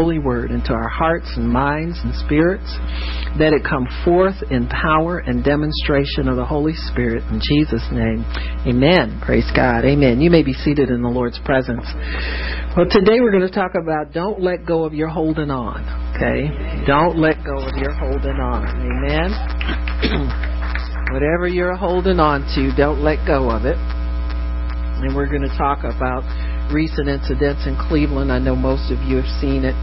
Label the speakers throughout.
Speaker 1: holy word into our hearts and minds and spirits, that it come forth in power and demonstration of the Holy Spirit. In Jesus' name, amen. Praise God. Amen. You may be seated in the Lord's presence. Well, today we're going to talk about don't let go of your holding on. Okay? Don't let go of your holding on. Amen. Whatever you're holding on to, don't let go of it. And we're going to talk about recent incidents in Cleveland. I know most of you have seen it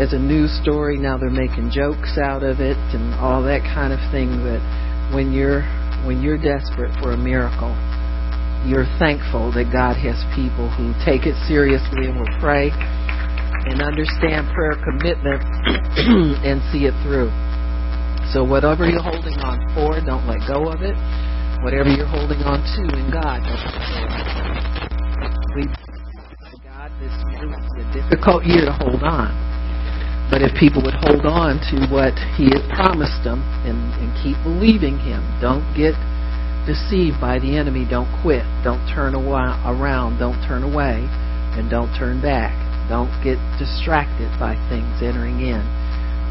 Speaker 1: as a news story. Now they're making jokes out of it and all that kind of thing. But when you're when you're desperate for a miracle, you're thankful that God has people who take it seriously and will pray and understand prayer commitment and see it through. So whatever you're holding on for, don't let go of it. Whatever you're holding on to in God, don't let go of it. We this year a difficult year to hold on. But if people would hold on to what He has promised them and, and keep believing Him, don't get deceived by the enemy. Don't quit. Don't turn around. Don't turn away. And don't turn back. Don't get distracted by things entering in.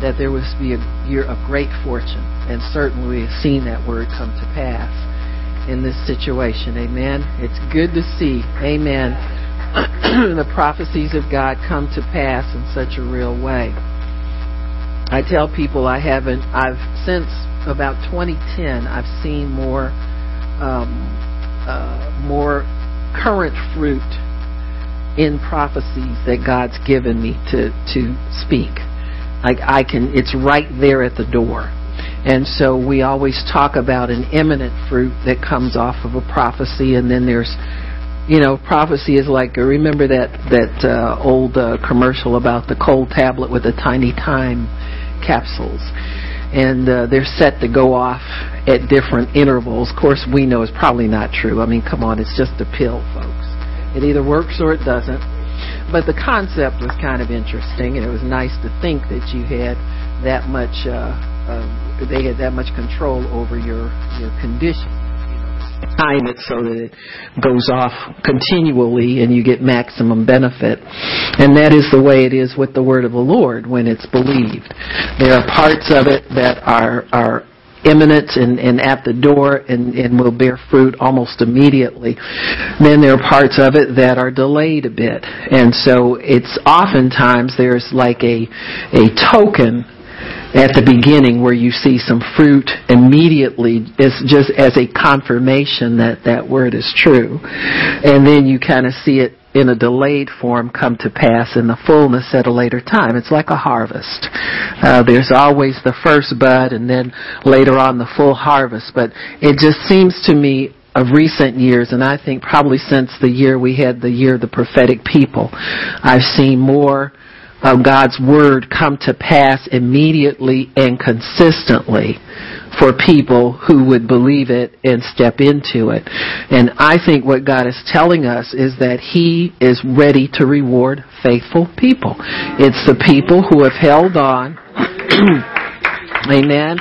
Speaker 1: That there was be a year of great fortune. And certainly we have seen that word come to pass in this situation. Amen. It's good to see. Amen the prophecies of God come to pass in such a real way. I tell people I haven't, I've, since about 2010, I've seen more, um, uh, more current fruit in prophecies that God's given me to, to speak. Like I can, it's right there at the door. And so we always talk about an imminent fruit that comes off of a prophecy, and then there's you know, prophecy is like remember that that uh, old uh, commercial about the cold tablet with the tiny time capsules, and uh, they're set to go off at different intervals. Of course, we know it's probably not true. I mean, come on, it's just a pill, folks. It either works or it doesn't. But the concept was kind of interesting, and it was nice to think that you had that much. Uh, uh, they had that much control over your your condition time it so that it goes off continually and you get maximum benefit. And that is the way it is with the word of the Lord when it's believed. There are parts of it that are, are imminent and, and at the door and, and will bear fruit almost immediately. Then there are parts of it that are delayed a bit. And so it's oftentimes there's like a, a token at the beginning where you see some fruit immediately is just as a confirmation that that word is true. And then you kind of see it in a delayed form come to pass in the fullness at a later time. It's like a harvest. Uh, there's always the first bud and then later on the full harvest. But it just seems to me of recent years, and I think probably since the year we had the year of the prophetic people, I've seen more of God's Word come to pass immediately and consistently for people who would believe it and step into it. And I think what God is telling us is that He is ready to reward faithful people. It's the people who have held on. Amen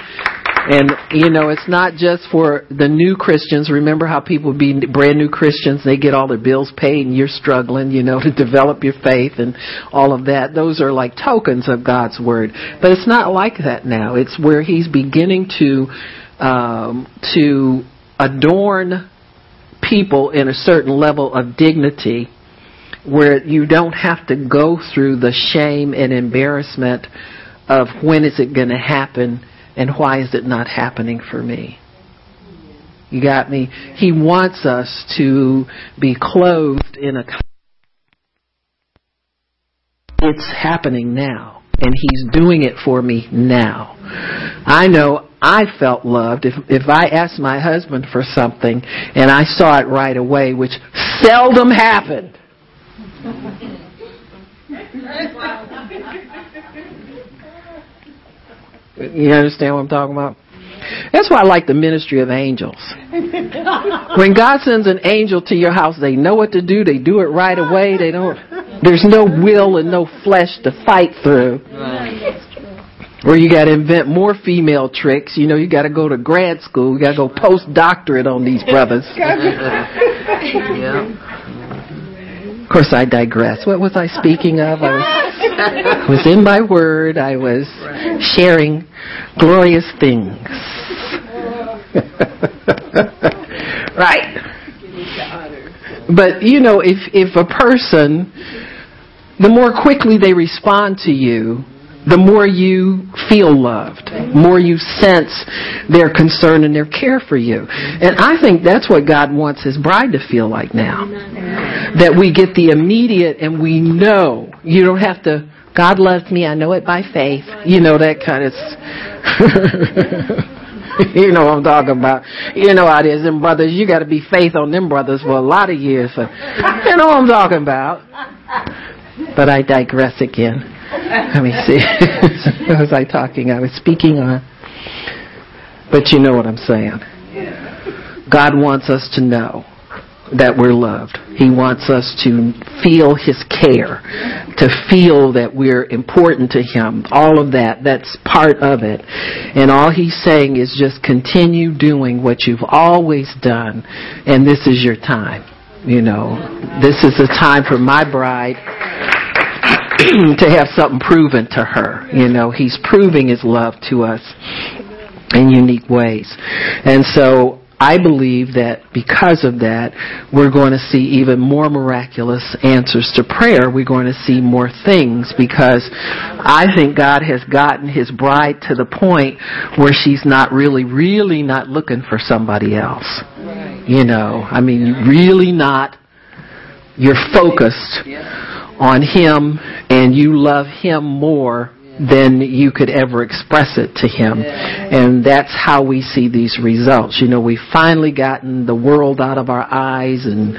Speaker 1: and, you know, it's not just for the new Christians. Remember how people be brand new Christians, they get all their bills paid and you're struggling, you know, to develop your faith and all of that. Those are like tokens of God's Word. But it's not like that now. It's where He's beginning to, um, to adorn people in a certain level of dignity where you don't have to go through the shame and embarrassment of when is it going to happen and why is it not happening for me? You got me? He wants us to be clothed in a. It's happening now, and He's doing it for me now. I know I felt loved if if I asked my husband for something and I saw it right away, which seldom happened. You understand what I'm talking about? That's why I like the ministry of angels. when God sends an angel to your house, they know what to do. They do it right away. They don't. There's no will and no flesh to fight through. Or you got to invent more female tricks. You know, you got to go to grad school. You got to go postdoctorate on these brothers. yeah. Of course, I digress. What was I speaking of? I was I was in my word. I was sharing glorious things. right. But you know, if if a person, the more quickly they respond to you, the more you feel loved, more you sense their concern and their care for you. And I think that's what God wants His bride to feel like now. That we get the immediate and we know. You don't have to, God loves me, I know it by faith. You know, that kind of. you know what I'm talking about. You know how it is. Them brothers, you got to be faith on them brothers for a lot of years. For, you know what I'm talking about. But I digress again. Let me see. was I talking? I was speaking on. But you know what I'm saying. God wants us to know that we're loved. He wants us to feel His care, to feel that we're important to Him. All of that, that's part of it. And all He's saying is just continue doing what you've always done, and this is your time. You know, this is a time for my bride to have something proven to her. You know, he's proving his love to us in unique ways. And so I believe that because of that, we're going to see even more miraculous answers to prayer. We're going to see more things because I think God has gotten his bride to the point where she's not really, really not looking for somebody else. You know, I mean, really not, you're focused on him and you love him more than you could ever express it to him. And that's how we see these results. You know, we've finally gotten the world out of our eyes and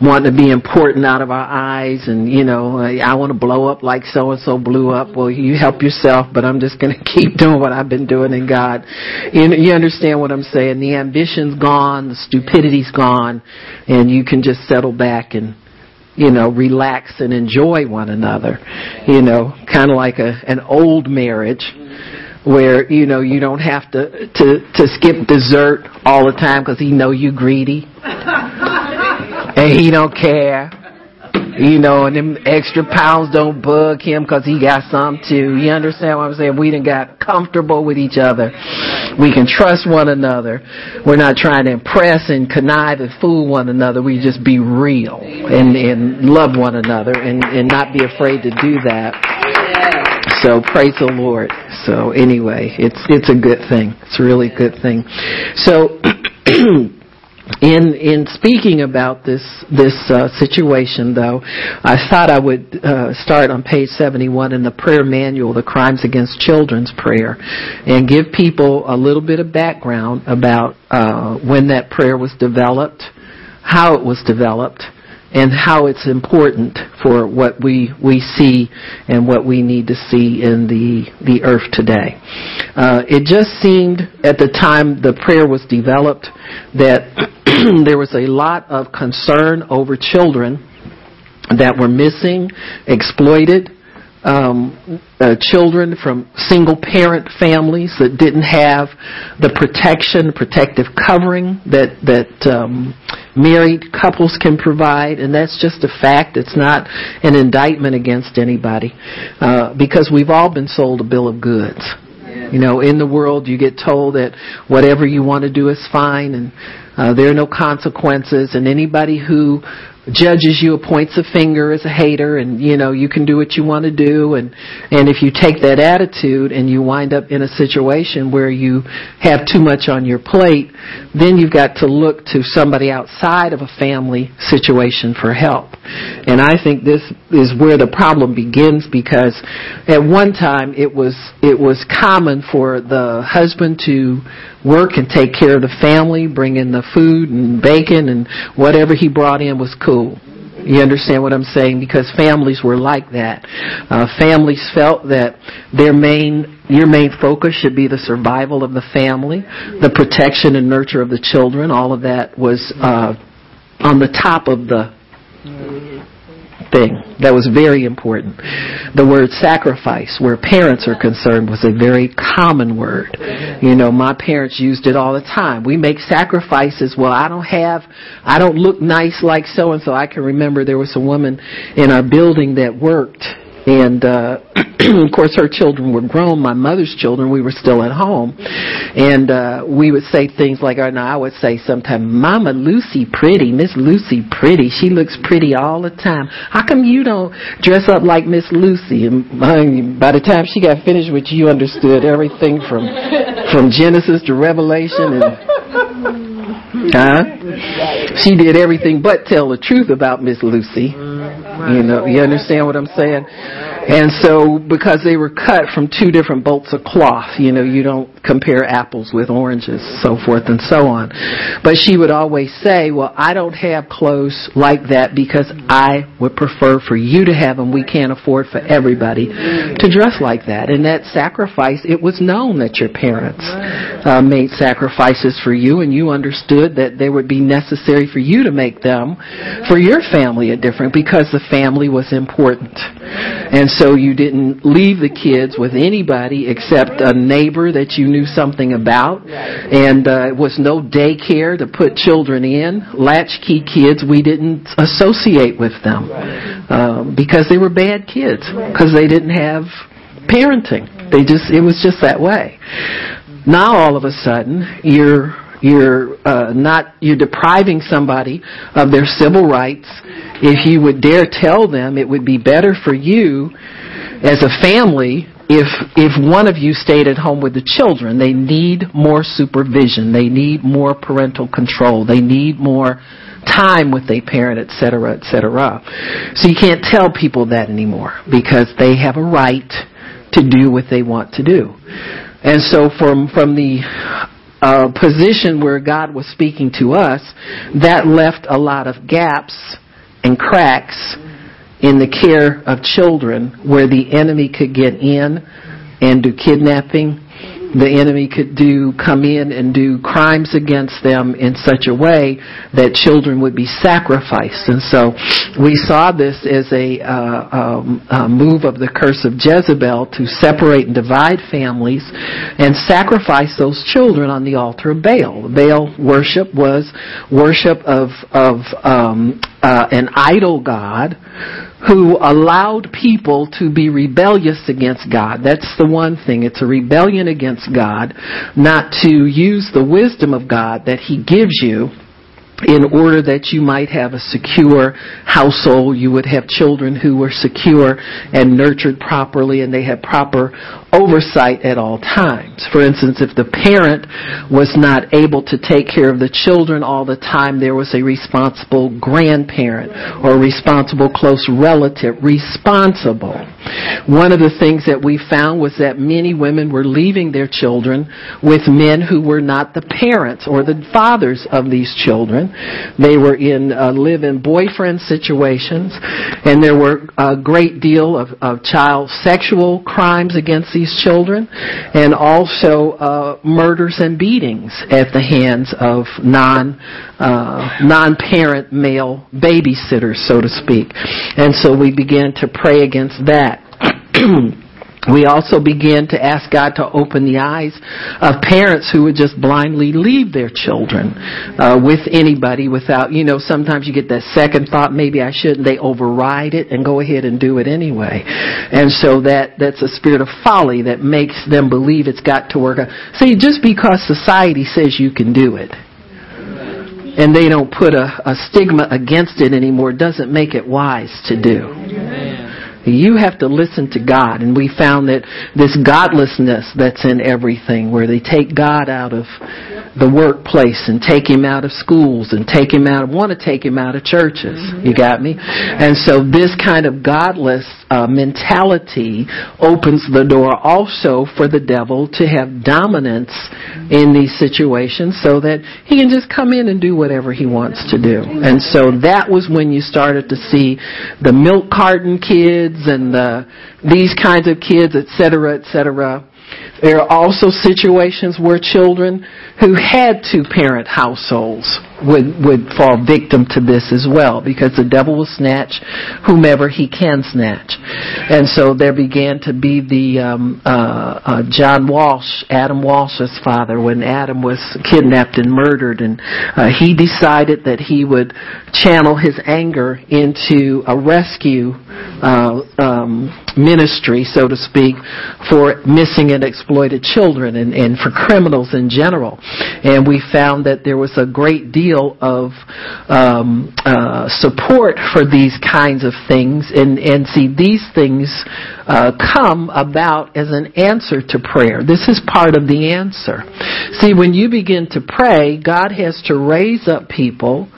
Speaker 1: wanting to be important out of our eyes and you know I want to blow up like so and so blew up well you help yourself but I'm just going to keep doing what I've been doing in God you, you understand what I'm saying the ambition's gone the stupidity's gone and you can just settle back and you know, relax and enjoy one another. You know, kind of like a an old marriage where you know you don't have to to to skip dessert all the time because he know you greedy and he don't care you know, and them extra pounds don't bug him because he got some too. You understand what I'm saying? We done got comfortable with each other. We can trust one another. We're not trying to impress and connive and fool one another. We just be real and, and love one another and, and not be afraid to do that. So praise the Lord. So anyway, it's it's a good thing. It's a really good thing. So in in speaking about this this uh, situation, though, I thought I would uh, start on page 71 in the prayer manual, the Crimes Against Children's Prayer, and give people a little bit of background about uh, when that prayer was developed, how it was developed, and how it's important for what we we see and what we need to see in the the earth today. Uh, it just seemed at the time the prayer was developed that there was a lot of concern over children that were missing, exploited, um, uh, children from single parent families that didn't have the protection, protective covering that that um, married couples can provide, and that's just a fact. It's not an indictment against anybody uh, because we've all been sold a bill of goods. You know, in the world, you get told that whatever you want to do is fine, and uh, there are no consequences. And anybody who judges you, points a finger as a hater, and you know you can do what you want to do, and and if you take that attitude and you wind up in a situation where you have too much on your plate, then you've got to look to somebody outside of a family situation for help. And I think this is where the problem begins because at one time it was it was common for the husband to work and take care of the family, bring in the food and bacon and whatever he brought in was cool. You understand what I'm saying? Because families were like that. Uh, families felt that their main, your main focus should be the survival of the family, the protection and nurture of the children. All of that was uh, on the top of the thing that was very important. The word sacrifice, where parents are concerned, was a very common word. You know, my parents used it all the time. We make sacrifices. Well, I don't have, I don't look nice like so and so. I can remember there was a woman in our building that worked and uh of course her children were grown my mother's children we were still at home and uh we would say things like or now I would say sometimes mama Lucy pretty miss Lucy pretty she looks pretty all the time how come you don't dress up like miss Lucy and by the time she got finished with you understood everything from from Genesis to Revelation and Huh? She did everything but tell the truth about Miss Lucy. You know, you understand what I'm saying? And so, because they were cut from two different bolts of cloth, you know, you don't compare apples with oranges, so forth and so on. But she would always say, well, I don't have clothes like that because I would prefer for you to have them. We can't afford for everybody to dress like that. And that sacrifice, it was known that your parents uh, made sacrifices for you and you understood that they would be necessary for you to make them for your family a different because the family was important. And so you didn't leave the kids with anybody except a neighbor that you knew something about. And uh, it was no daycare to put children in. Latchkey kids, we didn't associate with them um, because they were bad kids because they didn't have parenting. They just it was just that way. Now all of a sudden you're you're uh, not you're depriving somebody of their civil rights. If you would dare tell them it would be better for you as a family if if one of you stayed at home with the children. They need more supervision. They need more parental control. They need more time with a parent etc etc so you can't tell people that anymore because they have a right to do what they want to do. And so from from the uh, position where God was speaking to us, that left a lot of gaps and cracks in the care of children where the enemy could get in and do kidnapping the enemy could do come in and do crimes against them in such a way that children would be sacrificed. And so we saw this as a, uh, um, a move of the curse of Jezebel to separate and divide families and sacrifice those children on the altar of Baal. Baal worship was worship of of um, uh, an idol god who allowed people to be rebellious against God. That's the one thing. It's a rebellion against God, not to use the wisdom of God that He gives you in order that you might have a secure household, you would have children who were secure and nurtured properly and they had proper oversight at all times. For instance, if the parent was not able to take care of the children all the time, there was a responsible grandparent or responsible close relative responsible. One of the things that we found was that many women were leaving their children with men who were not the parents or the fathers of these children. They were in uh, live-in boyfriend situations, and there were a great deal of, of child sexual crimes against these children, and also uh, murders and beatings at the hands of non uh, non-parent male babysitters, so to speak. And so we began to pray against that. we also began to ask God to open the eyes of parents who would just blindly leave their children uh, with anybody without, you know, sometimes you get that second thought, maybe I shouldn't. They override it and go ahead and do it anyway. And so that that's a spirit of folly that makes them believe it's got to work. See, just because society says you can do it and they don't put a, a stigma against it anymore doesn't make it wise to do. You have to listen to God. And we found that this godlessness that's in everything, where they take God out of the workplace and take him out of schools and take him out, want to take him out of churches. Mm-hmm. You got me? And so this kind of godless uh, mentality opens the door also for the devil to have dominance in these situations so that he can just come in and do whatever he wants to do. And so that was when you started to see the milk carton kids and the, these kinds of kids, et cetera, et cetera, there are also situations where children who had two parent households would would fall victim to this as well because the devil will snatch whomever he can snatch, and so there began to be the um, uh, uh, John Walsh, Adam Walsh's father, when Adam was kidnapped and murdered, and uh, he decided that he would channel his anger into a rescue uh, um, ministry, so to speak, for missing and exploited children and, and for criminals in general. And we found that there was a great deal of um, uh, support for these kinds of things. And, and see, these things uh, come about as an answer to prayer. This is part of the answer. See, when you begin to pray, God has to raise up people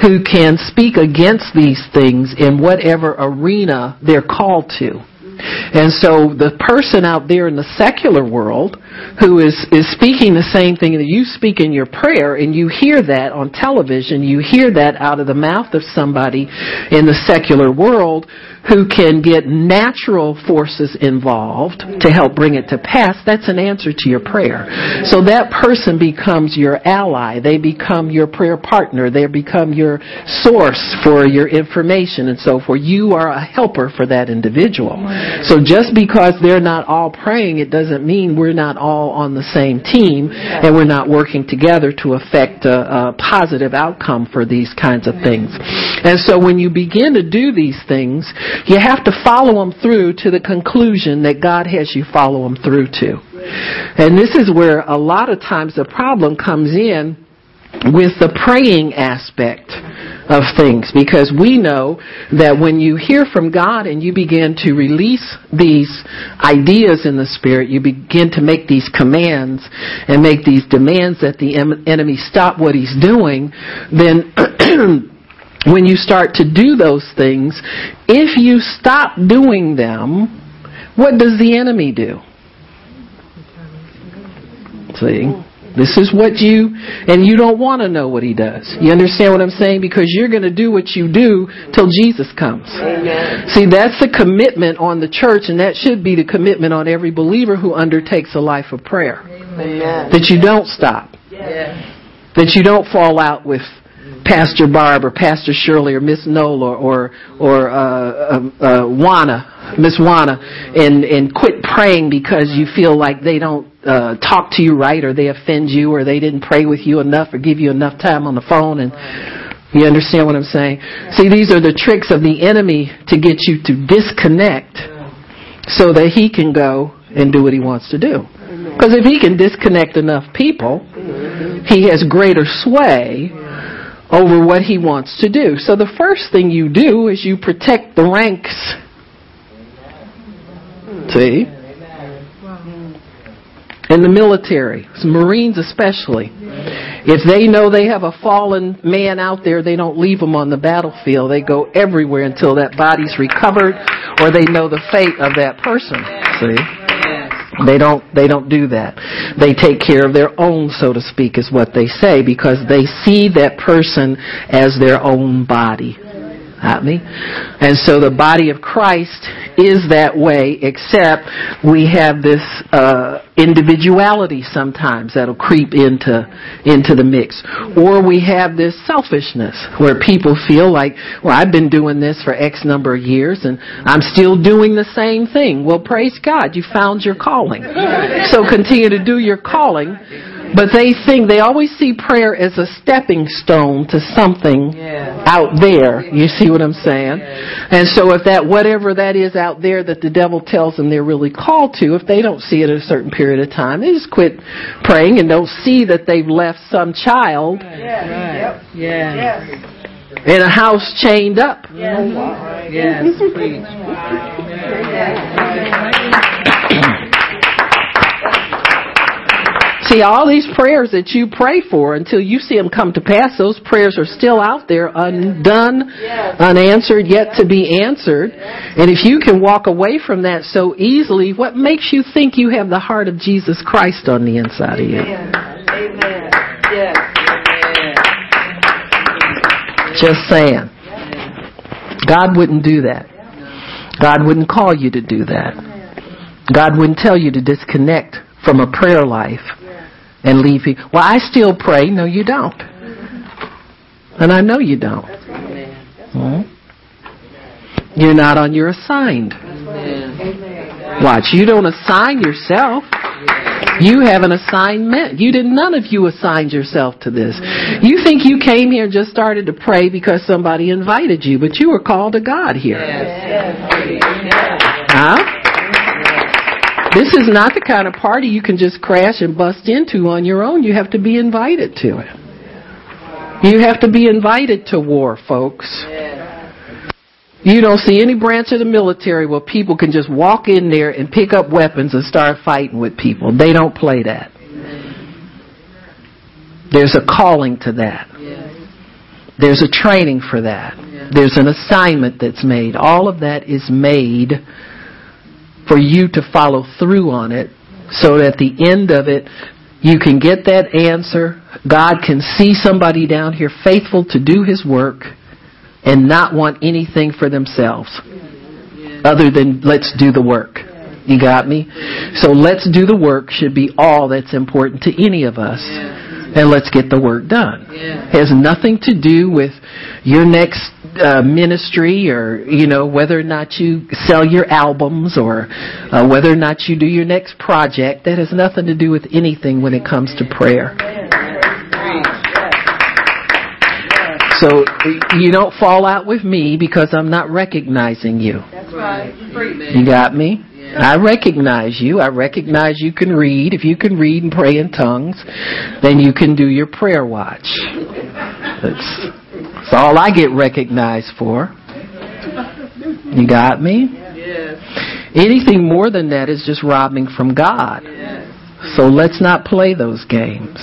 Speaker 1: who can speak against these things in whatever arena they're called to. And so the person out there in the secular world who is, is speaking the same thing that you speak in your prayer and you hear that on television, you hear that out of the mouth of somebody in the secular world who can get natural forces involved to help bring it to pass, that's an answer to your prayer. So that person becomes your ally. They become your prayer partner. They become your source for your information and so forth. You are a helper for that individual. So just because they're not all praying, it doesn't mean we're not all on the same team and we're not working together to affect a, a positive outcome for these kinds of things. And so when you begin to do these things, you have to follow them through to the conclusion that God has you follow them through to. And this is where a lot of times the problem comes in with the praying aspect of things because we know that when you hear from God and you begin to release these ideas in the spirit, you begin to make these commands and make these demands that the enemy stop what he's doing, then when you start to do those things, if you stop doing them, what does the enemy do? See? This is what you, and you don't want to know what he does. You understand what I'm saying? Because you're going to do what you do till Jesus comes. Amen. See, that's the commitment on the church, and that should be the commitment on every believer who undertakes a life of prayer. Amen. That you don't stop. Yes. That you don't fall out with Pastor Barb or Pastor Shirley or Miss Nola or or uh, uh, uh, Wana, Miss Wana, and and quit praying because you feel like they don't uh, talk to you right or they offend you or they didn't pray with you enough or give you enough time on the phone and. You understand what I'm saying? See, these are the tricks of the enemy to get you to disconnect so that he can go and do what he wants to do. Because if he can disconnect enough people, he has greater sway over what he wants to do. So the first thing you do is you protect the ranks. See? In the military, Marines especially. If they know they have a fallen man out there, they don't leave him on the battlefield. They go everywhere until that body's recovered or they know the fate of that person. See? They don't, they don't do that. They take care of their own, so to speak, is what they say, because they see that person as their own body at me. And so the body of Christ is that way, except we have this uh, individuality sometimes that'll creep into into the mix, or we have this selfishness where people feel like, well, I've been doing this for X number of years and I'm still doing the same thing. Well, praise God, you found your calling. So continue to do your calling but they think, they always see prayer as a stepping stone to something yeah. out there. You see what I'm saying? Yeah. And so if that, whatever that is out there that the devil tells them they're really called to, if they don't see it at a certain period of time, they just quit praying and don't see that they've left some child yeah. Yeah. in a house chained up. Yes. Yes. See, all these prayers that you pray for until you see them come to pass, those prayers are still out there, undone, unanswered, yet to be answered. And if you can walk away from that so easily, what makes you think you have the heart of Jesus Christ on the inside of you? Amen. Yes. Just saying. God wouldn't do that. God wouldn't call you to do that. God wouldn't tell you to disconnect from a prayer life and leave you. Well, I still pray. No, you don't. And I know you don't. Hmm? You're not on your assigned. Watch, you don't assign yourself. You have an assignment. You did none of you assigned yourself to this. You think you came here and just started to pray because somebody invited you, but you were called to God here. Huh? This is not the kind of party you can just crash and bust into on your own. You have to be invited to it. You have to be invited to war, folks. You don't see any branch of the military where people can just walk in there and pick up weapons and start fighting with people. They don't play that. There's a calling to that. There's a training for that. There's an assignment that's made. All of that is made for you to follow through on it so that at the end of it, you can get that answer. God can see somebody down here faithful to do His work and not want anything for themselves other than let's do the work. You got me? So let's do the work should be all that's important to any of us. And let's get the work done. It has nothing to do with your next uh, ministry or, you know, whether or not you sell your albums or uh, whether or not you do your next project. That has nothing to do with anything when it comes to prayer. So you don't fall out with me because I'm not recognizing you.
Speaker 2: That's right.
Speaker 1: You got me? I recognize you. I recognize you can read. If you can read and pray in tongues, then you can do your prayer watch. That's, that's all I get recognized for. You got me? Anything more than that is just robbing from God. So let's not play those games.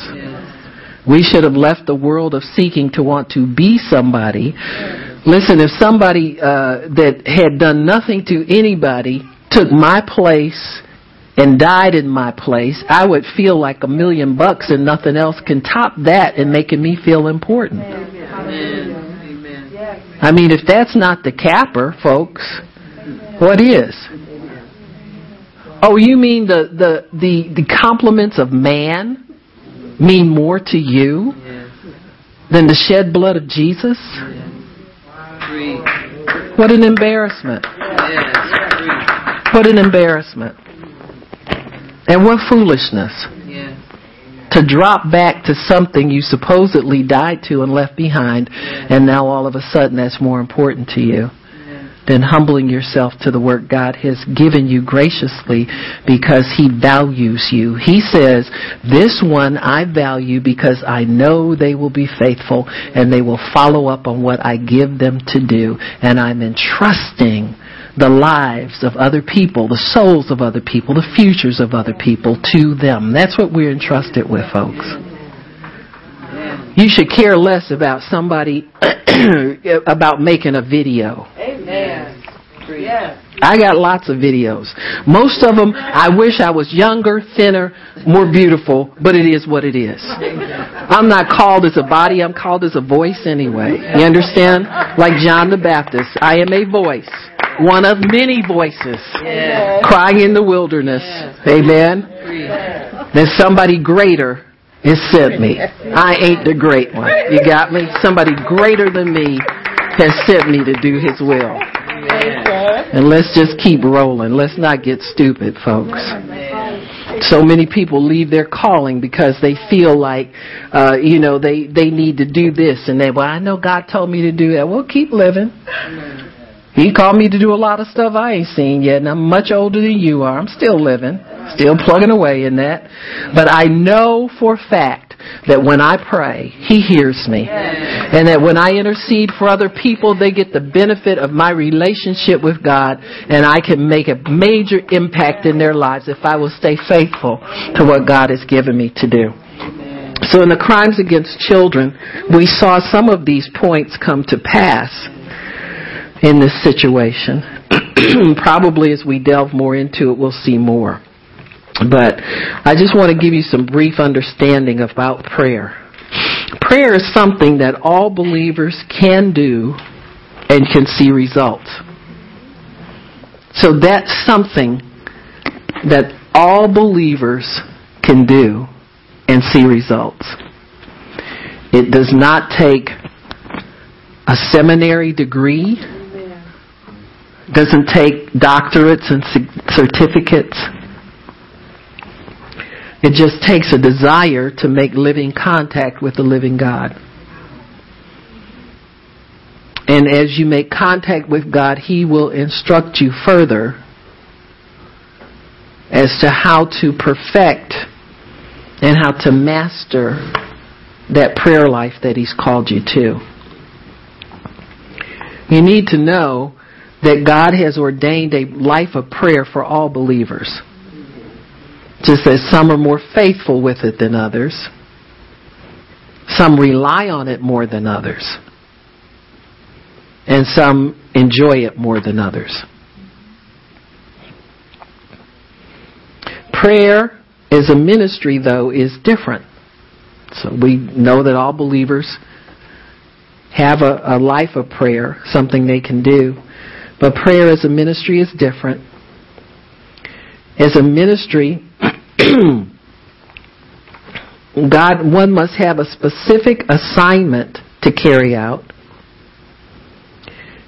Speaker 1: We should have left the world of seeking to want to be somebody. Listen, if somebody uh, that had done nothing to anybody took my place and died in my place, I would feel like a million bucks and nothing else can top that in making me feel important. I mean, if that's not the capper, folks, what is? Oh, you mean the, the, the, the compliments of man mean more to you than the shed blood of Jesus? What an embarrassment. What an embarrassment. And what foolishness. To drop back to something you supposedly died to and left behind, and now all of a sudden that's more important to you than humbling yourself to the work God has given you graciously because He values you. He says, this one I value because I know they will be faithful and they will follow up on what I give them to do and I'm entrusting the lives of other people, the souls of other people, the futures of other people to them. That's what we're entrusted with, folks. You should care less about somebody about making a video.
Speaker 2: Amen. Yes.
Speaker 1: I got lots of videos. Most of them, I wish I was younger, thinner, more beautiful, but it is what it is. I'm not called as a body, I'm called as a voice anyway. You understand? Like John the Baptist, I am a voice. One of many voices
Speaker 2: Yes.
Speaker 1: crying in the wilderness. Amen. There's somebody greater has sent me. I ain't the great one. You got me? Somebody greater than me has sent me to do his will. And let's just keep rolling. Let's not get stupid, folks. So many people leave their calling because they feel like, uh, you know, they, they need to do this and they, well, I know God told me to do that. Well, keep living. He called me to do a lot of stuff I ain't seen yet, and I'm much older than you are. I'm still living, still plugging away in that. But I know for a fact that when I pray, He hears me. And that when I intercede for other people, they get the benefit of my relationship with God, and I can make a major impact in their lives if I will stay faithful to what God has given me to do. So in the crimes against children, we saw some of these points come to pass in this situation. Probably as we delve more into it, we'll see more. But I just want to give you some brief understanding about prayer. Prayer is something that all believers can do and can see results. So that's something that all believers can do and see results. It does not take a seminary degree, doesn't take doctorates and certificates. It just takes a desire to make living contact with the living God. And as you make contact with God, He will instruct you further as to how to perfect and how to master that prayer life that He's called you to. You need to know that God has ordained a life of prayer for all believers. Just as some are more faithful with it than others, some rely on it more than others, and some enjoy it more than others. Prayer as a ministry, though, is different. So we know that all believers have a, a life of prayer, something they can do. But prayer as a ministry is different. As a ministry, God, one must have a specific assignment to carry out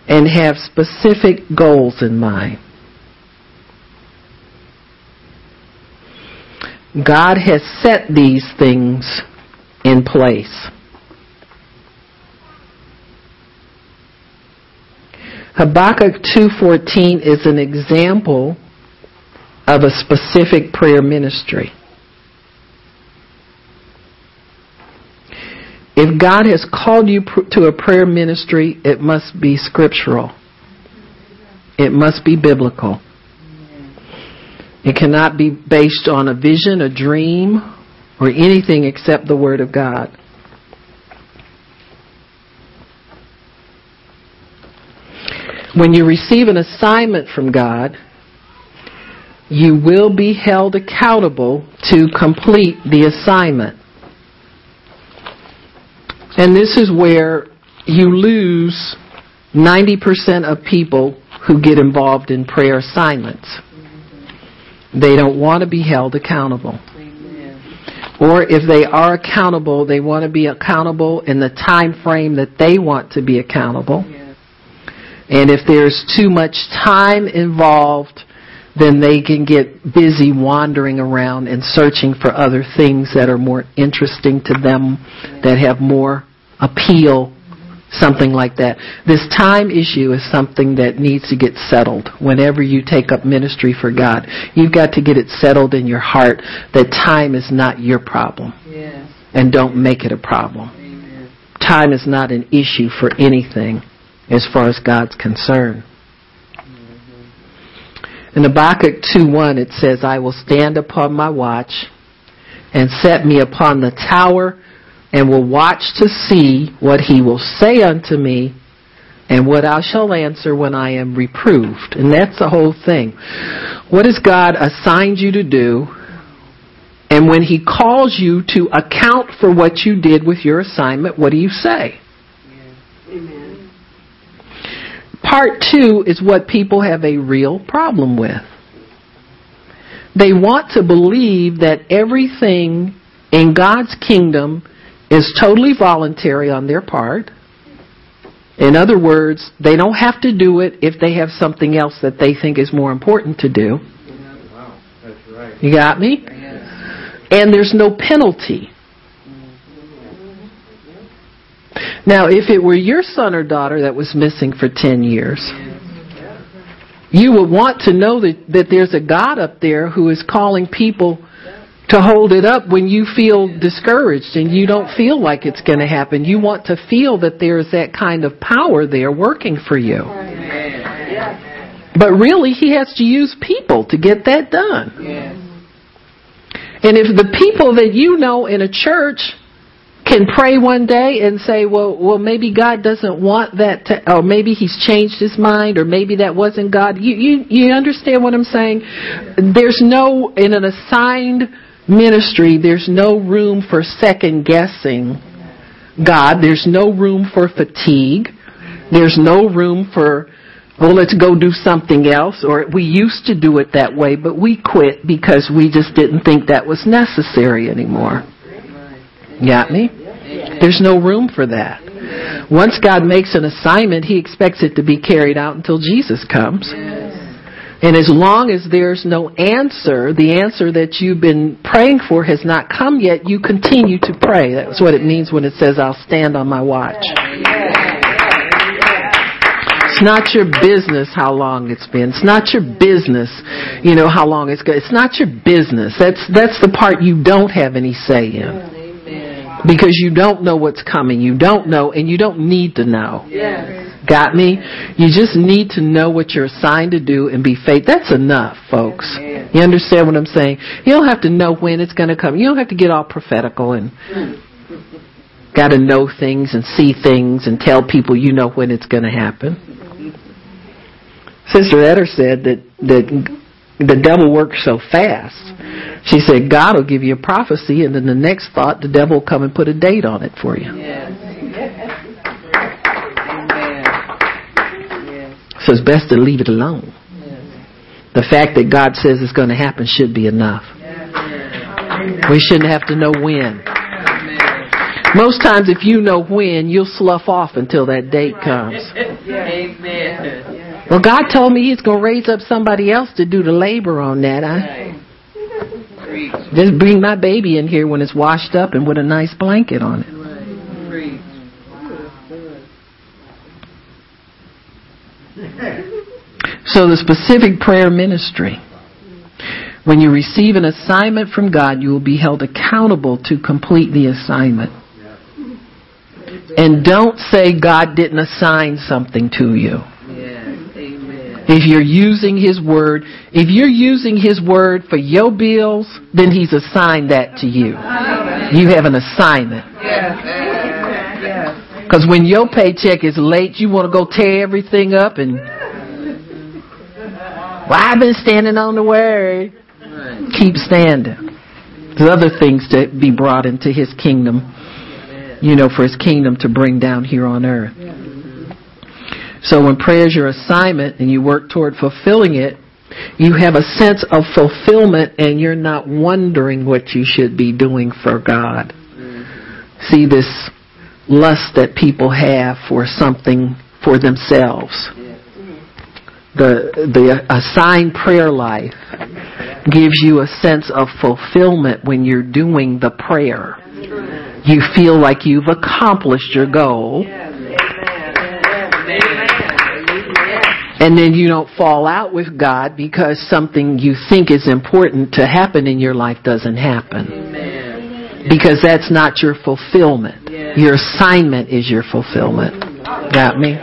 Speaker 1: and have specific goals in mind. God has set these things in place. Habakkuk 2:14 is an example of a specific prayer ministry. If God has called you to a prayer ministry, it must be scriptural. It must be biblical. It cannot be based on a vision, a dream, or anything except the Word of God. When you receive an assignment from God, you will be held accountable to complete the assignment. And this is where you lose 90% of people who get involved in prayer assignments. They don't want to be held accountable. Or if they are accountable, they want to be accountable in the time frame that they want to be accountable. And if there's too much time involved, then they can get busy wandering around and searching for other things that are more interesting to them, that have more appeal, something like that. This time issue is something that needs to get settled whenever you take up ministry for God. You've got to get it settled in your heart that time is not your problem.
Speaker 2: Yes.
Speaker 1: And don't make it a problem.
Speaker 2: Amen.
Speaker 1: Time is not an issue for anything as far as God's concerned. In Habakkuk 2.1 it says, I will stand upon my watch and set me upon the tower and will watch to see what he will say unto me and what I shall answer when I am reproved. And that's the whole thing. What has God assigned you to do? And when he calls you to account for what you did with your assignment, what do you say?
Speaker 2: Amen.
Speaker 1: Part two is what people have a real problem with. They want to believe that everything in God's kingdom is totally voluntary on their part. In other words, they don't have to do it if they have something else that they think is more important to do.
Speaker 3: Wow, right.
Speaker 1: You got me? And there's no penalty. Now, if it were your son or daughter that was missing for 10 years, you would want to know that, that there's a God up there who is calling people to hold it up when you feel discouraged and you don't feel like it's going to happen. You want to feel that there's that kind of power there working for you. But really, he has to use people to get that done. And if the people that you know in a church can pray one day and say, well, well, maybe God doesn't want that, to, or maybe He's changed His mind, or maybe that wasn't God. You, you, you understand what I'm saying? There's no, in an assigned ministry, there's no room for second guessing God. There's no room for fatigue. There's no room for, well, let's go do something else, or we used to do it that way, but we quit because we just didn't think that was necessary anymore. Got me? There's no room for that. Once God makes an assignment, He expects it to be carried out until Jesus comes. And as long as there's no answer, the answer that you've been praying for has not come yet, you continue to pray. That's what it means when it says, I'll stand on my watch. It's not your business how long it's been. It's not your business, you know, how long it's good. It's not your business. That's that's the part you don't have any say in. Because you don't know what's coming. You don't know and you don't need to know. Got me? You just need to know what you're assigned to do and be faithful. That's enough, folks. You understand what I'm saying? You don't have to know when it's going to come. You don't have to get all prophetical and got to know things and see things and tell people you know when it's going to happen. Sister Eder said that that the devil works so fast. She said God will give you a prophecy, and then the next thought, the devil will come and put a date on it for you. Yes. So it's best to leave it alone. The fact that God says it's going to happen should be enough. We shouldn't have to know when. Most times, if you know when, you'll slough off until that date comes. Amen. Well, God told me He's going to raise up somebody else to do the labor on that. I just bring my baby in here when it's washed up and with a nice blanket on it. So the specific prayer ministry. When you receive an assignment from God, you will be held accountable to complete the assignment. And don't say God didn't assign something to you. If you're using His Word, if you're using His Word for your bills, then He's assigned that to you. You have an assignment. Because when your paycheck is late, you want to go tear everything up and. Well, I've been standing on the Word. Keep standing. There's other things to be brought into His kingdom, you know, for His kingdom to bring down here on earth. So when prayer is your assignment and you work toward fulfilling it, you have a sense of fulfillment and you're not wondering what you should be doing for God. Mm-hmm. See this lust that people have for something for themselves. The the assigned prayer life gives you a sense of fulfillment when you're doing the prayer. You feel like you've accomplished your goal and then you don't fall out with God because something you think is important to happen in your life doesn't happen. Amen. Because that's not your fulfillment. Yes. Your assignment is your fulfillment. Got me?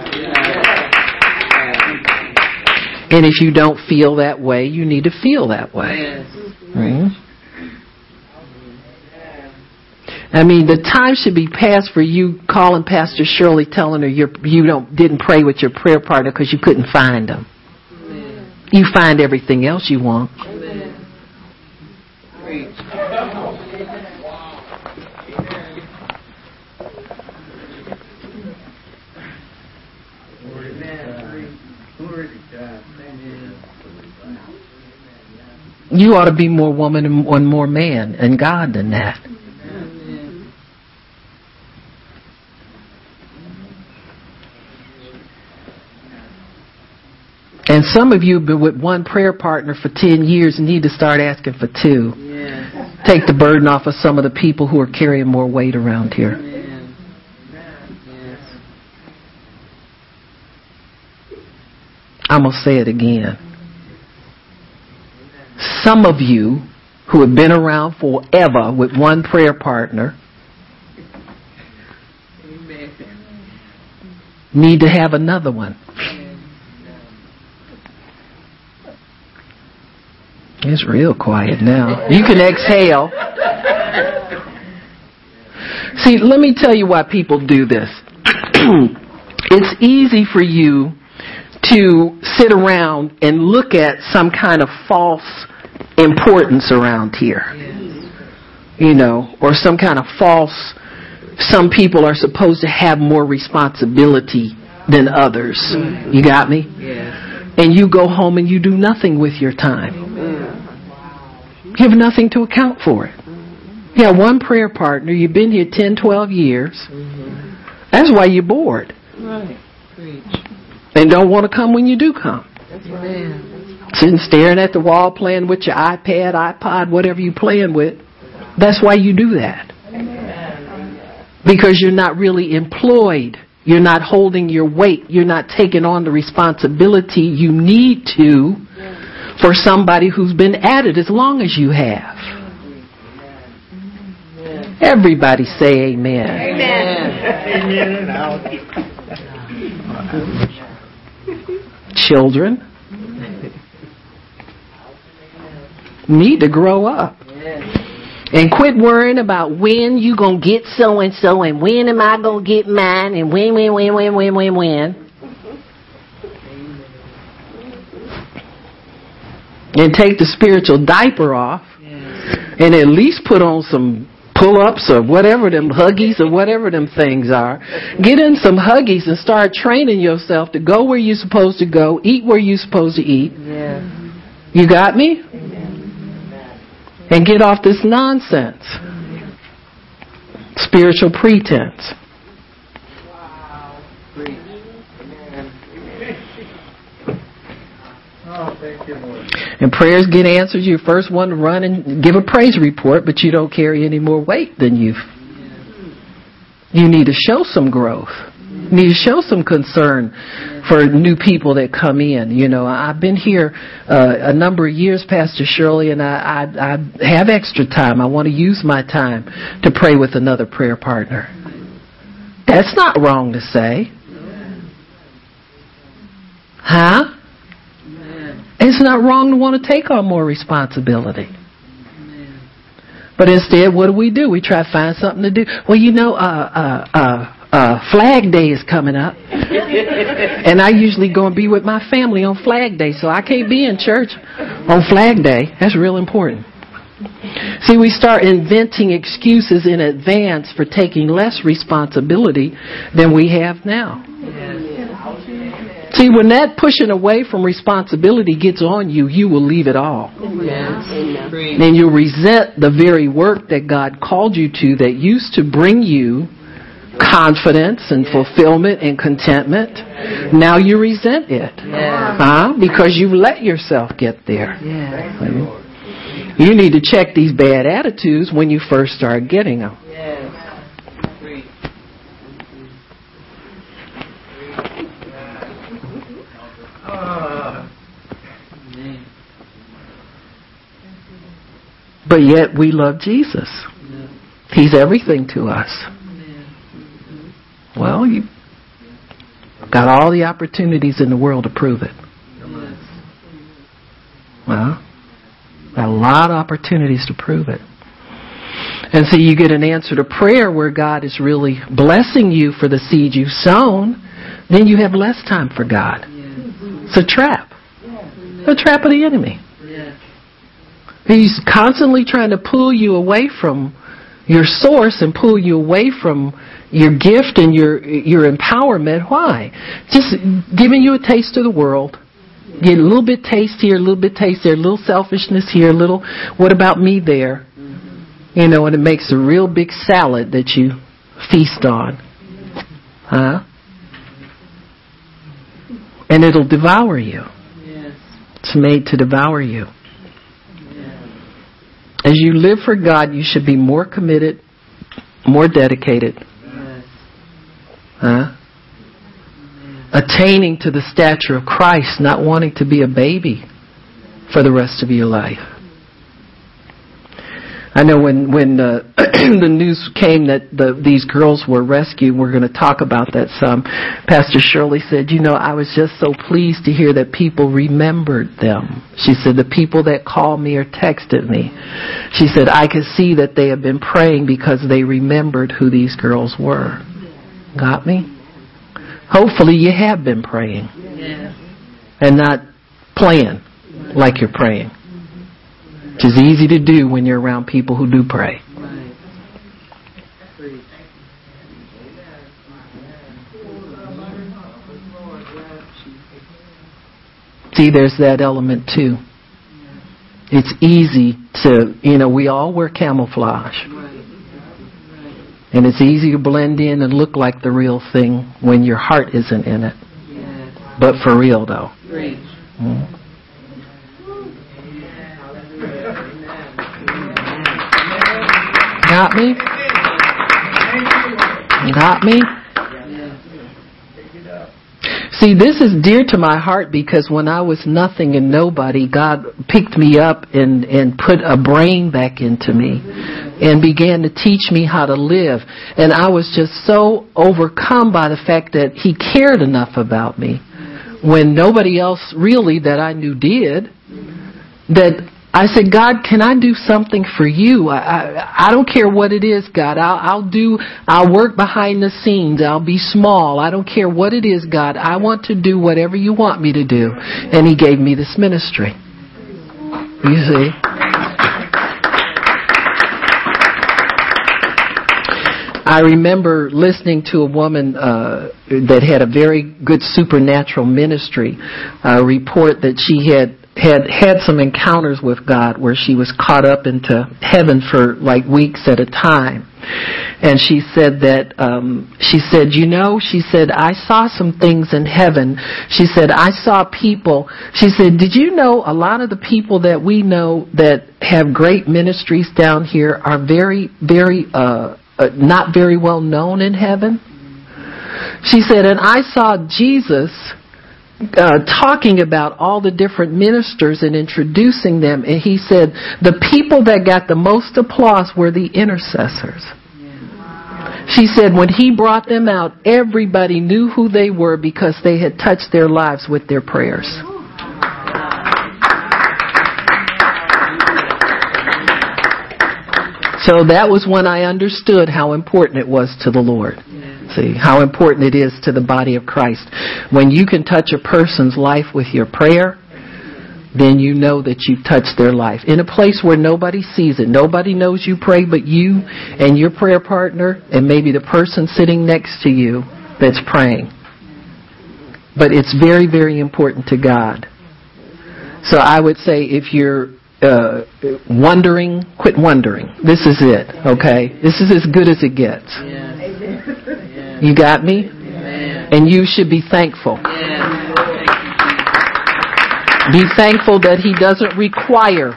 Speaker 1: And if you don't feel that way, you need to feel that way. Right? I mean, the time should be past for you calling Pastor Shirley, telling her you you don't didn't pray with your prayer partner because you couldn't find them. Amen. You find everything else you want. Amen. You ought to be more woman and one more man and God than that. And some of you have been with one prayer partner for 10 years and need to start asking for two. Yes. Take the burden off of some of the people who are carrying more weight around here. Yes. I'm going to say it again. Some of you who have been around forever with one prayer partner need to have another one. It's real quiet now. You can exhale. See, let me tell you why people do this. it's easy for you to sit around and look at some kind of false importance around here. You know, or some kind of false, some people are supposed to have more responsibility than others. You got me? And you go home and you do nothing with your time. You have nothing to account for it. You have one prayer partner. You've been here 10, 12 years. That's That's why you're bored.
Speaker 2: Right.
Speaker 1: And don't want to come when you do come.
Speaker 2: Amen.
Speaker 1: Sitting staring at the wall playing with your iPad, iPod, whatever you're playing with. That's why you do that. Because you're not really employed. You're not holding your weight. You're not taking on the responsibility you need to for somebody who's been at it as long as you have. Everybody say amen. Amen. Children need to grow up. And quit worrying about when you gonna get so and so and when am I gonna get mine and when, when, when, when, when, when, when. And take the spiritual diaper off and at least put on some pull ups or whatever them huggies or whatever them things are. Get in some huggies and start training yourself to go where you're supposed to go, eat where you're supposed to eat.
Speaker 2: Yes.
Speaker 1: You got me? And get off this nonsense. Spiritual pretense.
Speaker 3: Oh.
Speaker 1: And prayers get answered. You're first one to run and give a praise report, but you don't carry any more weight than you've. You need to show some growth. You need to show some concern for new people that come in. You know, I've been here uh, a number of years, Pastor Shirley, and I, I, I have extra time. I want to use my time to pray with another prayer partner. That's not wrong to say. Huh? It's not wrong to want to take on more responsibility. But instead, what do we do? We try to find something to do. Well, you know, uh, uh, uh, uh, Flag Day is coming up. and I usually go and be with my family on Flag Day, so I can't be in church on Flag Day. That's real important. See, we start inventing excuses in advance for taking less responsibility than we have now. See, when that pushing away from responsibility gets on you, you will leave it all.
Speaker 2: Yes.
Speaker 1: And you'll resent the very work that God called you to that used to bring you confidence and fulfillment and contentment. Now you resent it. Huh? Because you've let yourself get there. You need to check these bad attitudes when you first start getting them.
Speaker 2: Yes. Preach. Amen.
Speaker 1: But yet we love Jesus. He's everything to us. Well, you got all the opportunities in the world to prove it. Well, a lot of opportunities to prove it. And so you get an answer to prayer where God is really blessing you for the seed you've sown, then you have less time for God. It's a trap. A trap of the enemy. He's constantly trying to pull you away from your source and pull you away from your gift and your your empowerment. Why? Just giving you a taste of the world. Get a little bit taste here, a little bit taste there, a little selfishness here, a little what about me there? You know, and it makes a real big salad that you feast on. Huh? And it'll devour you.
Speaker 2: Yes.
Speaker 1: It's made to devour you. As you live for God, you should be more committed, more dedicated, huh? Attaining to the stature of Christ, not wanting to be a baby for the rest of your life. I know when when uh, the news came that the, these girls were rescued, we're going to talk about that some. Pastor Shirley said, "You know, I was just so pleased to hear that people remembered them." She said, "The people that called me or texted me." She said, "I could see that they have been praying because they remembered who these girls were." Got me? Hopefully, you have been praying
Speaker 2: Yes.
Speaker 1: and not playing like you're praying. Which is easy to do when you're around people who do pray. See, there's that element too. It's easy to, you know, we all wear camouflage. And it's easy to blend in and look like the real thing when your heart isn't in it. But for real though. Mm. Got me? You Got me? See, this is dear to my heart because when I was nothing and nobody, God picked me up and, and put a brain back into me and began to teach me how to live. And I was just so overcome by the fact that He cared enough about me when nobody else really that I knew did that I said, God, can I do something for you? I, I, I don't care what it is, God. I'll, I'll do, I'll work behind the scenes. I'll be small. I don't care what it is, God. I want to do whatever you want me to do. And He gave me this ministry. You see? I remember listening to a woman uh, that had a very good supernatural ministry uh, report that she had had had some encounters with God where she was caught up into heaven for like weeks at a time. And she said that, um, she said, you know, she said, I saw some things in heaven. She said, I saw people. She said, did you know a lot of the people that we know that have great ministries down here are very, very, uh, uh not very well known in heaven? She said, and I saw Jesus uh, talking about all the different ministers and introducing them, and he said the people that got the most applause were the intercessors. She said when he brought them out, everybody knew who they were because they had touched their lives with their prayers. So that was when I understood how important it was to the Lord. How important it is to the body of Christ. When you can touch a person's life with your prayer, then you know that you've touched their life. In a place where nobody sees it, nobody knows you pray but you and your prayer partner and maybe the person sitting next to you that's praying. But it's very, very important to God. So I would say if you're uh, wondering, quit wondering. This is it, okay? This is as good as it gets. You got me?
Speaker 2: Amen.
Speaker 1: And you should be thankful. Be thankful that He doesn't require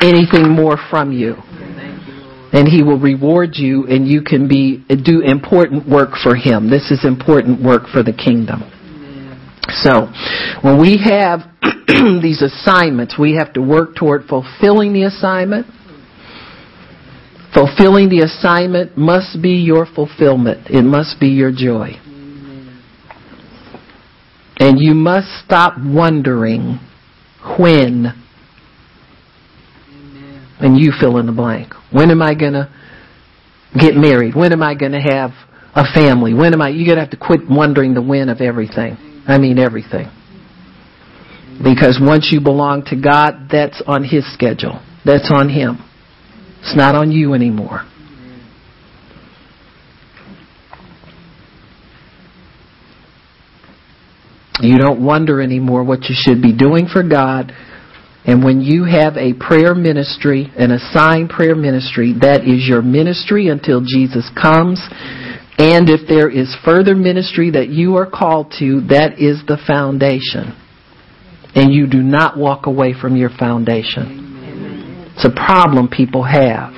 Speaker 1: anything more from you.
Speaker 2: Thank you, Lord.
Speaker 1: And He will reward you and you can be, do important work for Him. This is important work for the kingdom. So, when we have these assignments, we have to work toward fulfilling the assignment. Fulfilling the assignment must be your fulfillment. It must be your joy. And you must stop wondering when, and you fill in the blank. When am I going to get married? When am I going to have a family? When am I, you're going to have to quit wondering the when of everything. I mean everything. Because once you belong to God, that's on His schedule. That's on Him. It's not on you anymore. You don't wonder anymore what you should be doing for God. And when you have a prayer ministry, an assigned prayer ministry, that is your ministry until Jesus comes. And if there is further ministry that you are called to, that is the foundation. And you do not walk away from your foundation. It's a problem people have.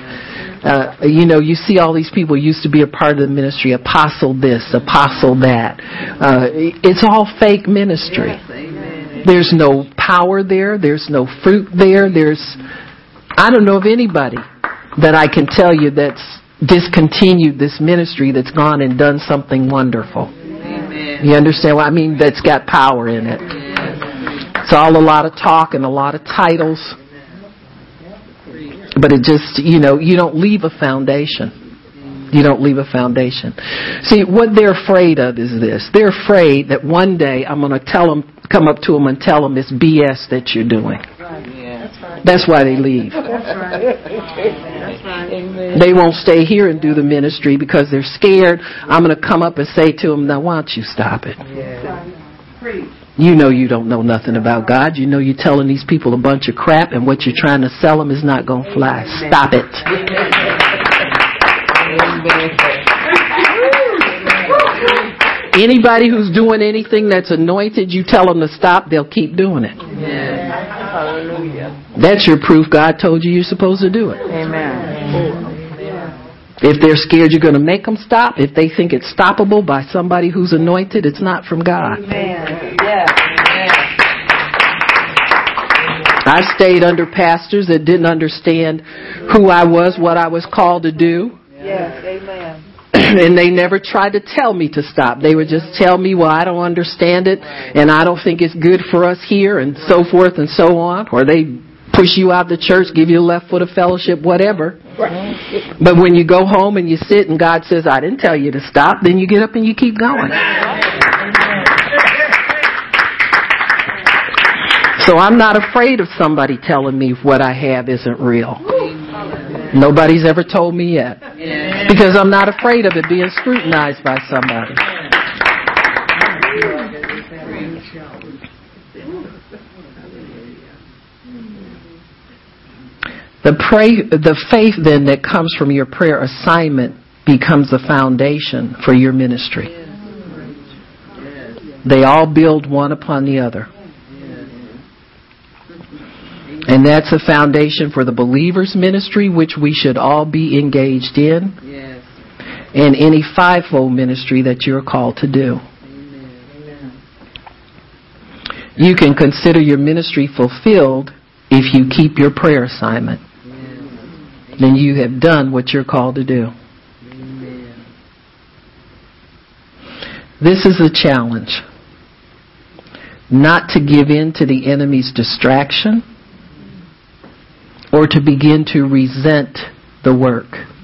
Speaker 1: Uh, you know, you see all these people used to be a part of the ministry, apostle this, apostle that. Uh, it's all fake ministry. There's no power there. There's no fruit there. There's, I don't know of anybody that I can tell you that's discontinued this ministry that's gone and done something wonderful.
Speaker 2: Amen.
Speaker 1: You understand what I mean? That's got power in it. It's all a lot of talk and a lot of titles, but it just, you know, you don't leave a foundation. You don't leave a foundation. See, what they're afraid of is this. They're afraid that one day I'm going to tell them, come up to them and tell them it's BS that you're doing.
Speaker 2: Yes.
Speaker 1: That's why they leave. They won't stay here and do the ministry because they're scared. I'm going to come up and say to them, now why don't you stop it? You know you don't know nothing about God. You know you're telling these people a bunch of crap and what you're trying to sell them is not going to fly. Stop it. Anybody who's doing anything that's anointed, you tell them to stop, they'll keep doing it.
Speaker 2: Hallelujah.
Speaker 1: That's your proof God told you you're supposed to do it.
Speaker 2: Amen.
Speaker 1: If they're scared you're going to make them stop, if they think it's stoppable by somebody who's anointed, it's not from God.
Speaker 2: Amen. Yes.
Speaker 1: I stayed under pastors that didn't understand who I was, what I was called to do,
Speaker 2: Yes. Amen.
Speaker 1: and they never tried to tell me to stop. They would just tell me, well, I don't understand it, and I don't think it's good for us here, and so forth and so on. Or they push you out the church, give you a left foot of fellowship, whatever. But when you go home and you sit and God says, I didn't tell you to stop, then you get up and you keep going. So I'm not afraid of somebody telling me what I have isn't real. Nobody's ever told me yet. Because I'm not afraid of it being scrutinized by somebody. The pray, the faith then that comes from your prayer assignment becomes the foundation for your ministry. They all build one upon the other. And that's a foundation for the believer's ministry, which we should all be engaged in, and any fivefold ministry that you're called to do. You can consider your ministry fulfilled if you keep your prayer assignment. Then you have done what you're called to do. This is a challenge. Not to give in to the enemy's distraction or to begin to resent the work.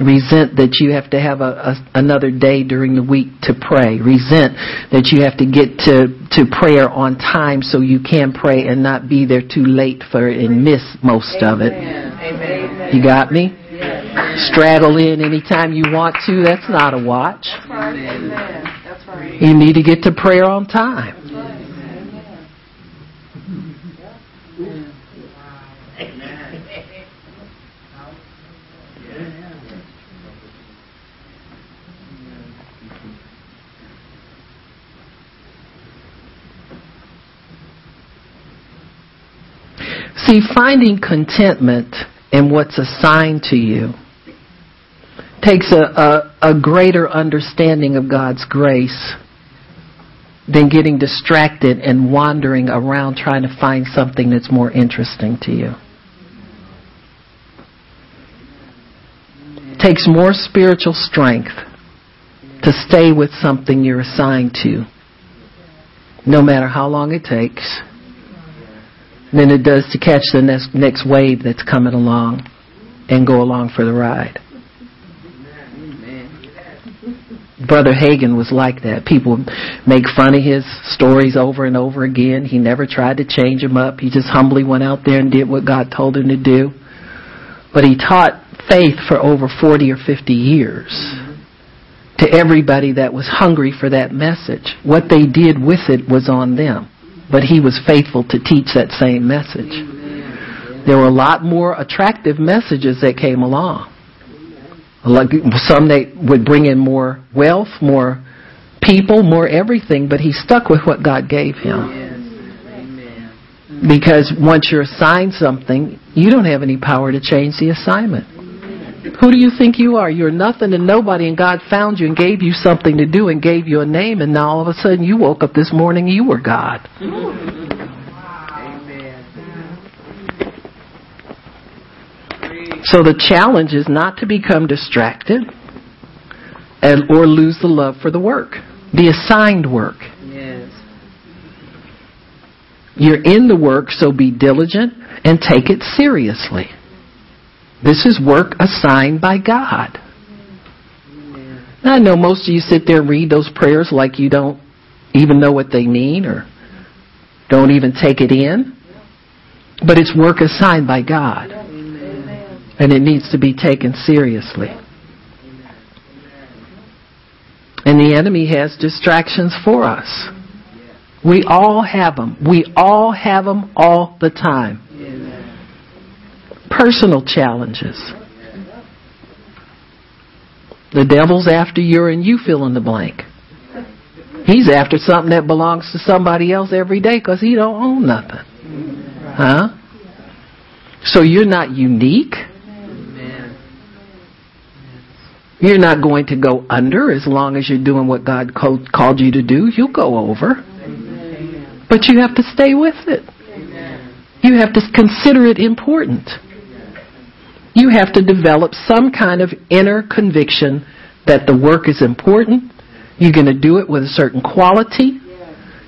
Speaker 1: Resent that you have to have a, a, another day during the week to pray. Resent that you have to get to, to prayer on time so you can pray and not be there too late for it and miss most of it.
Speaker 2: Amen.
Speaker 1: You got me? Straddle in anytime you want to. That's not a watch.
Speaker 2: Amen. That's right.
Speaker 1: You need to get to prayer on time. See, finding contentment in what's assigned to you takes a, a, a greater understanding of God's grace than getting distracted and wandering around trying to find something that's more interesting to you. takes more spiritual strength to stay with something you're assigned to, no matter how long it takes, than it does to catch the next, next wave that's coming along and go along for the ride. Brother Hagin was like that. People make fun of his stories over and over again. He never tried to change them up. He just humbly went out there and did what God told him to do. But he taught faith for over 40 or 50 years to everybody that was hungry for that message. What they did with it was on them. But he was faithful to teach that same message. There were a lot more attractive messages that came along. Like some that would bring in more wealth, more people, more everything, but he stuck with what God gave him. Because once you're assigned something, you don't have any power to change the assignment. Who do you think you are? You're nothing and nobody, and God found you and gave you something to do and gave you a name, and now all of a sudden you woke up this morning and you were God. So the challenge is not to become distracted and, or lose the love for the work, the assigned work.
Speaker 2: Yes.
Speaker 1: You're in the work, so be diligent and take it seriously. This is work assigned by God. Now, I know most of you sit there and read those prayers like you don't even know what they mean or don't even take it in. But it's work assigned by God. And it needs to be taken seriously. And the enemy has distractions for us. We all have them. We all have them all the time. Personal challenges. The devil's after you and you fill in the blank. He's after something that belongs to somebody else every day because he don't own nothing. Huh? So you're not unique. You're not going to go under as long as you're doing what God called you to do. You'll go over. But you have to stay with it. You have to consider it important. You have to develop some kind of inner conviction that the work is important. You're going to do it with a certain quality.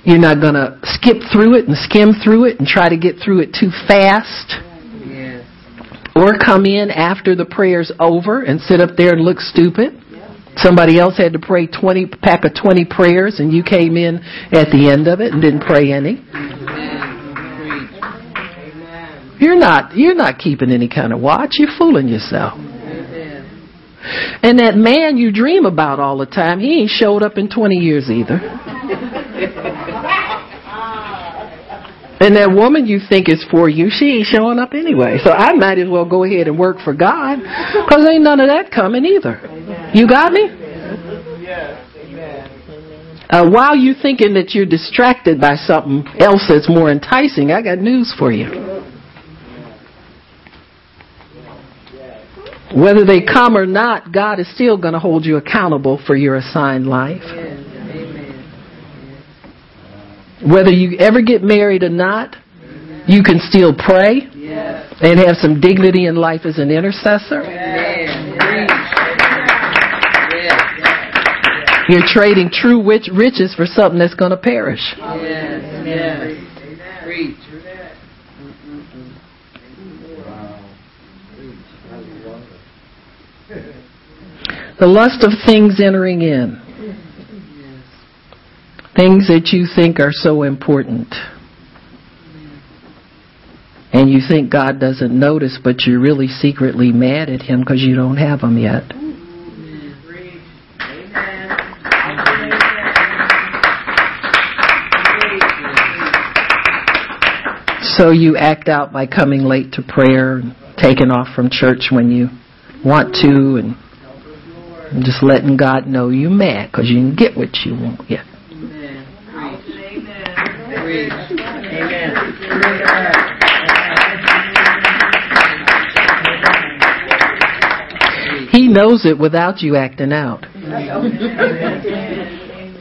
Speaker 1: You're not going to skip through it and skim through it and try to get through it too fast. Or come in after the prayer's over and sit up there and look stupid. Somebody else had to pray 20 pack of 20 prayers and you came in at the end of it and didn't pray any. You're not you're not keeping any kind of watch. You're fooling yourself. And that man you dream about all the time, he ain't showed up in 20 years either. And that woman you think is for you, she ain't showing up anyway. So I might as well go ahead and work for God, because ain't none of that coming either. You got me? Uh, while you're thinking that you're distracted by something else that's more enticing, I got news for you. Whether they come or not, God is still going to hold you accountable for your assigned life. Whether you ever get married or not, you can still pray and have some dignity in life as an intercessor. You're trading true riches for something that's going to perish. The lust of things entering in. Things that you think are so important. And you think God doesn't notice, but you're really secretly mad at Him because you don't have them yet. So you act out by coming late to prayer and taking off from church when you want to and just letting God know you're mad because you didn't get what you want yet. He knows it without you acting out.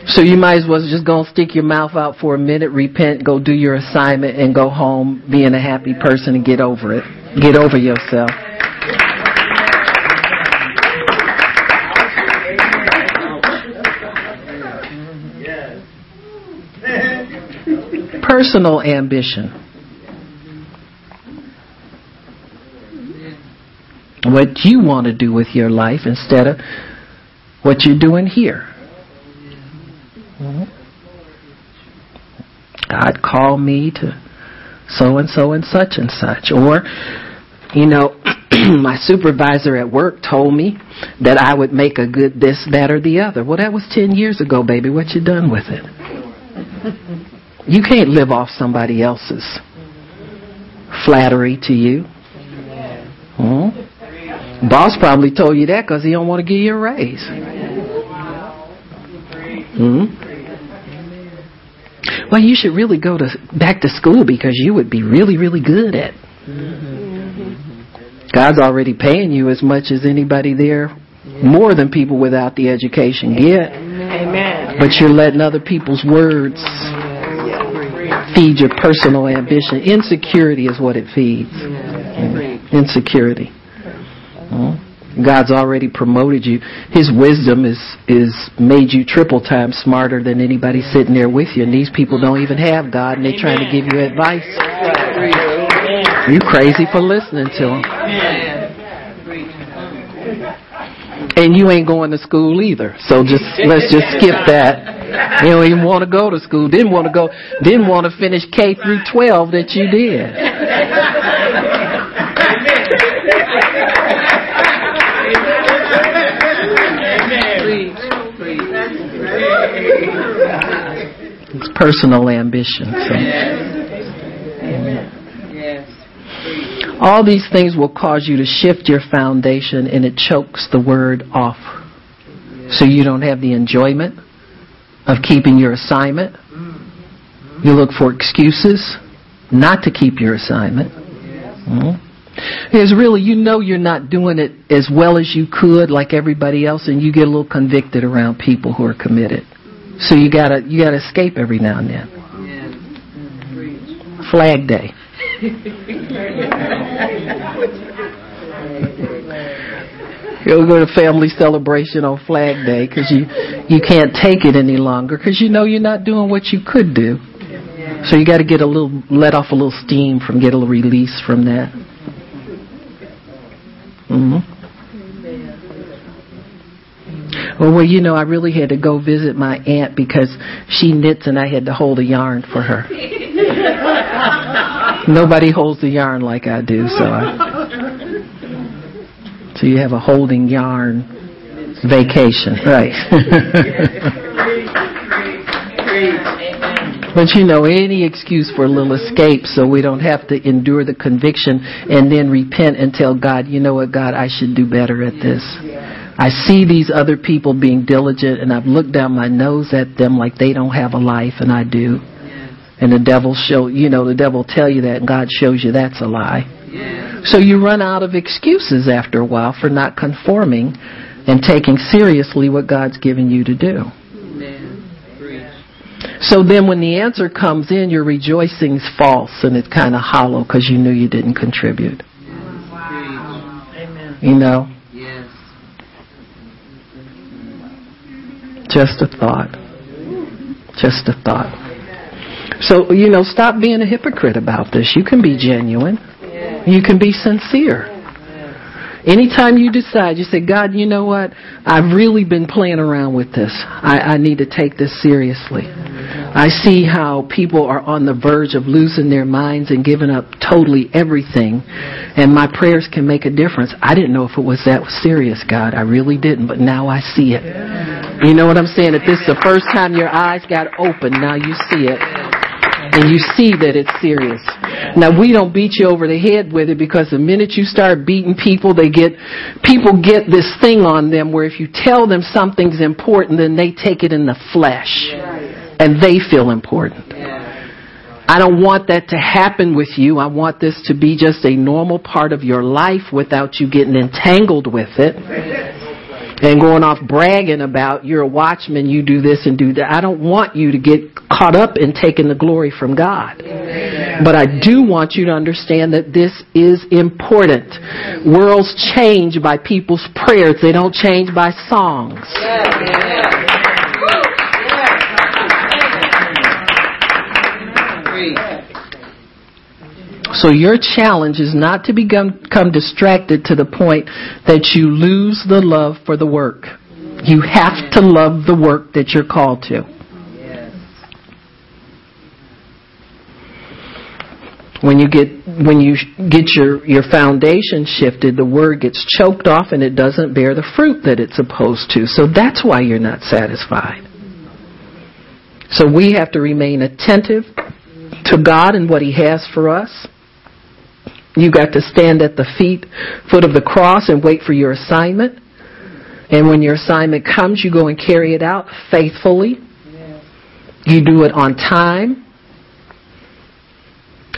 Speaker 1: So you might as well just go and stick your mouth out for a minute, repent, go do your assignment, and go home being a happy person and get over it. Get over yourself. Personal ambition. What you want to do with your life instead of what you're doing here. God called me to so and so and such and such. Or, you know, my supervisor at work told me that I would make a good this, that, or the other. Well, that was 10 years ago, baby. What you done with it? You can't live off somebody else's flattery to you. Hmm? Boss probably told you that because he don't want to give you a raise. Hmm? Well, you should really go to back to school because you would be really, really good at. God's already paying you as much as anybody there, more than people without the education get.
Speaker 2: Amen.
Speaker 1: But you're letting other people's words feed your personal ambition. Insecurity is what it feeds. Insecurity. God's already promoted you. His wisdom is is made you triple times smarter than anybody sitting there with you. And these people don't even have God, and they're trying to give you advice. You crazy for listening to them. And you ain't going to school either. So just let's just skip that. You don't even want to go to school. Didn't want to go. Didn't want to finish K through 12 that you did. It's personal ambition. So. All these things will cause you to shift your foundation and it chokes the word off. So you don't have the enjoyment of keeping your assignment. You look for excuses not to keep your assignment. Mm-hmm. Because really, you know you're not doing it as well as you could, like everybody else, and you get a little convicted around people who are committed. So you gotta you gotta escape every now and then. Flag Day. You'll go to family celebration on Flag Day because you you can't take it any longer because you know you're not doing what you could do. So you got to get a little let off a little steam from get a little release from that. Mm-hmm. Well, well, you know, I really had to go visit my aunt because she knits and I had to hold a yarn for her. Nobody holds the yarn like I do, so I, so you have a holding yarn vacation, right? But you know, any excuse for a little escape so we don't have to endure the conviction and then repent and tell God, you know what, God, I should do better at this. I see these other people being diligent and I've looked down my nose at them like they don't have a life and I do. And the devil show, you know, the devil tell you that and God shows you that's a lie. So you run out of excuses after a while for not conforming and taking seriously what God's given you to do. So then when the answer comes in, your rejoicing's false and it's kind of hollow because you knew you didn't contribute.
Speaker 2: Amen.
Speaker 1: You know?
Speaker 4: Yes.
Speaker 1: Just a thought. Just a thought. So, you know, stop being a hypocrite about this. You can be genuine. You can be sincere. Anytime you decide, you say, God, you know what? I've really been playing around with this. I, I need to take this seriously. I see how people are on the verge of losing their minds and giving up totally everything, and my prayers can make a difference. I didn't know if it was that serious, God. I really didn't, but now I see it. You know what I'm saying? If this is the first time your eyes got open, now you see it and you see that it's serious. Now we don't beat you over the head with it because the minute you start beating people, they get people get this thing on them where if you tell them something's important, then they take it in the flesh and they feel important. I don't want that to happen with you. I want this to be just a normal part of your life without you getting entangled with it and going off bragging about you're a watchman, you do this and do that. I don't want you to get caught up in taking the glory from God. But I do want you to understand that this is important. Worlds change by people's prayers. They don't change by songs. So your challenge is not to become, distracted to the point that you lose the love for the work. You have to love the work that you're called to. When you get when you get your your foundation shifted, the word gets choked off and it doesn't bear the fruit that it's supposed to. So that's why you're not satisfied. So we have to remain attentive to God and what He has for us. You got to stand at the feet, foot of the cross and wait for your assignment. And when your assignment comes, you go and carry it out faithfully. You do it on time.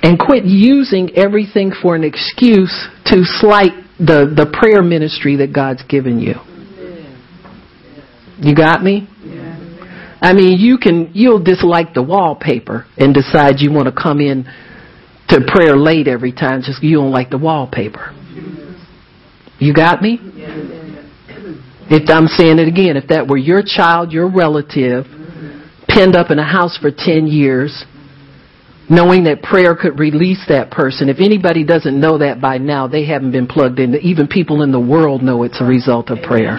Speaker 1: And quit using everything for an excuse to slight the, the prayer ministry that God's given you. You got me? I mean, you can, you'll dislike the wallpaper and decide you want to come in to prayer late every time just you don't like the wallpaper. You got me? If I'm saying it again, if that were your child, your relative, pinned up in a house for 10 years, knowing that prayer could release that person, if anybody doesn't know that by now, they haven't been plugged in. Even people in the world know it's a result of prayer.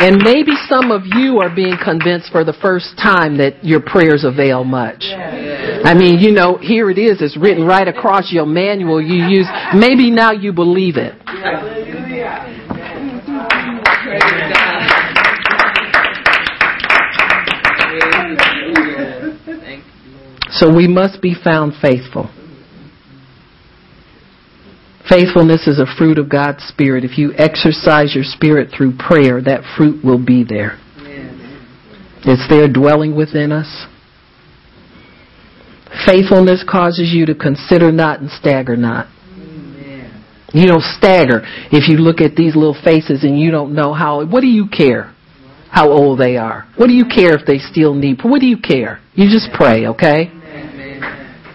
Speaker 1: And maybe some of you are being convinced for the first time that your prayers avail much. I mean, you know, here it is. It's written right across your manual you use. Maybe now you believe it. So we must be found faithful. Faithfulness is a fruit of God's Spirit. If you exercise your spirit through prayer, that fruit will be there. It's there dwelling within us. Faithfulness causes you to consider not and stagger not. You don't stagger if you look at these little faces and you don't know how. What do you care? How old they are? What do you care if they still need? What do you care? You just pray, okay?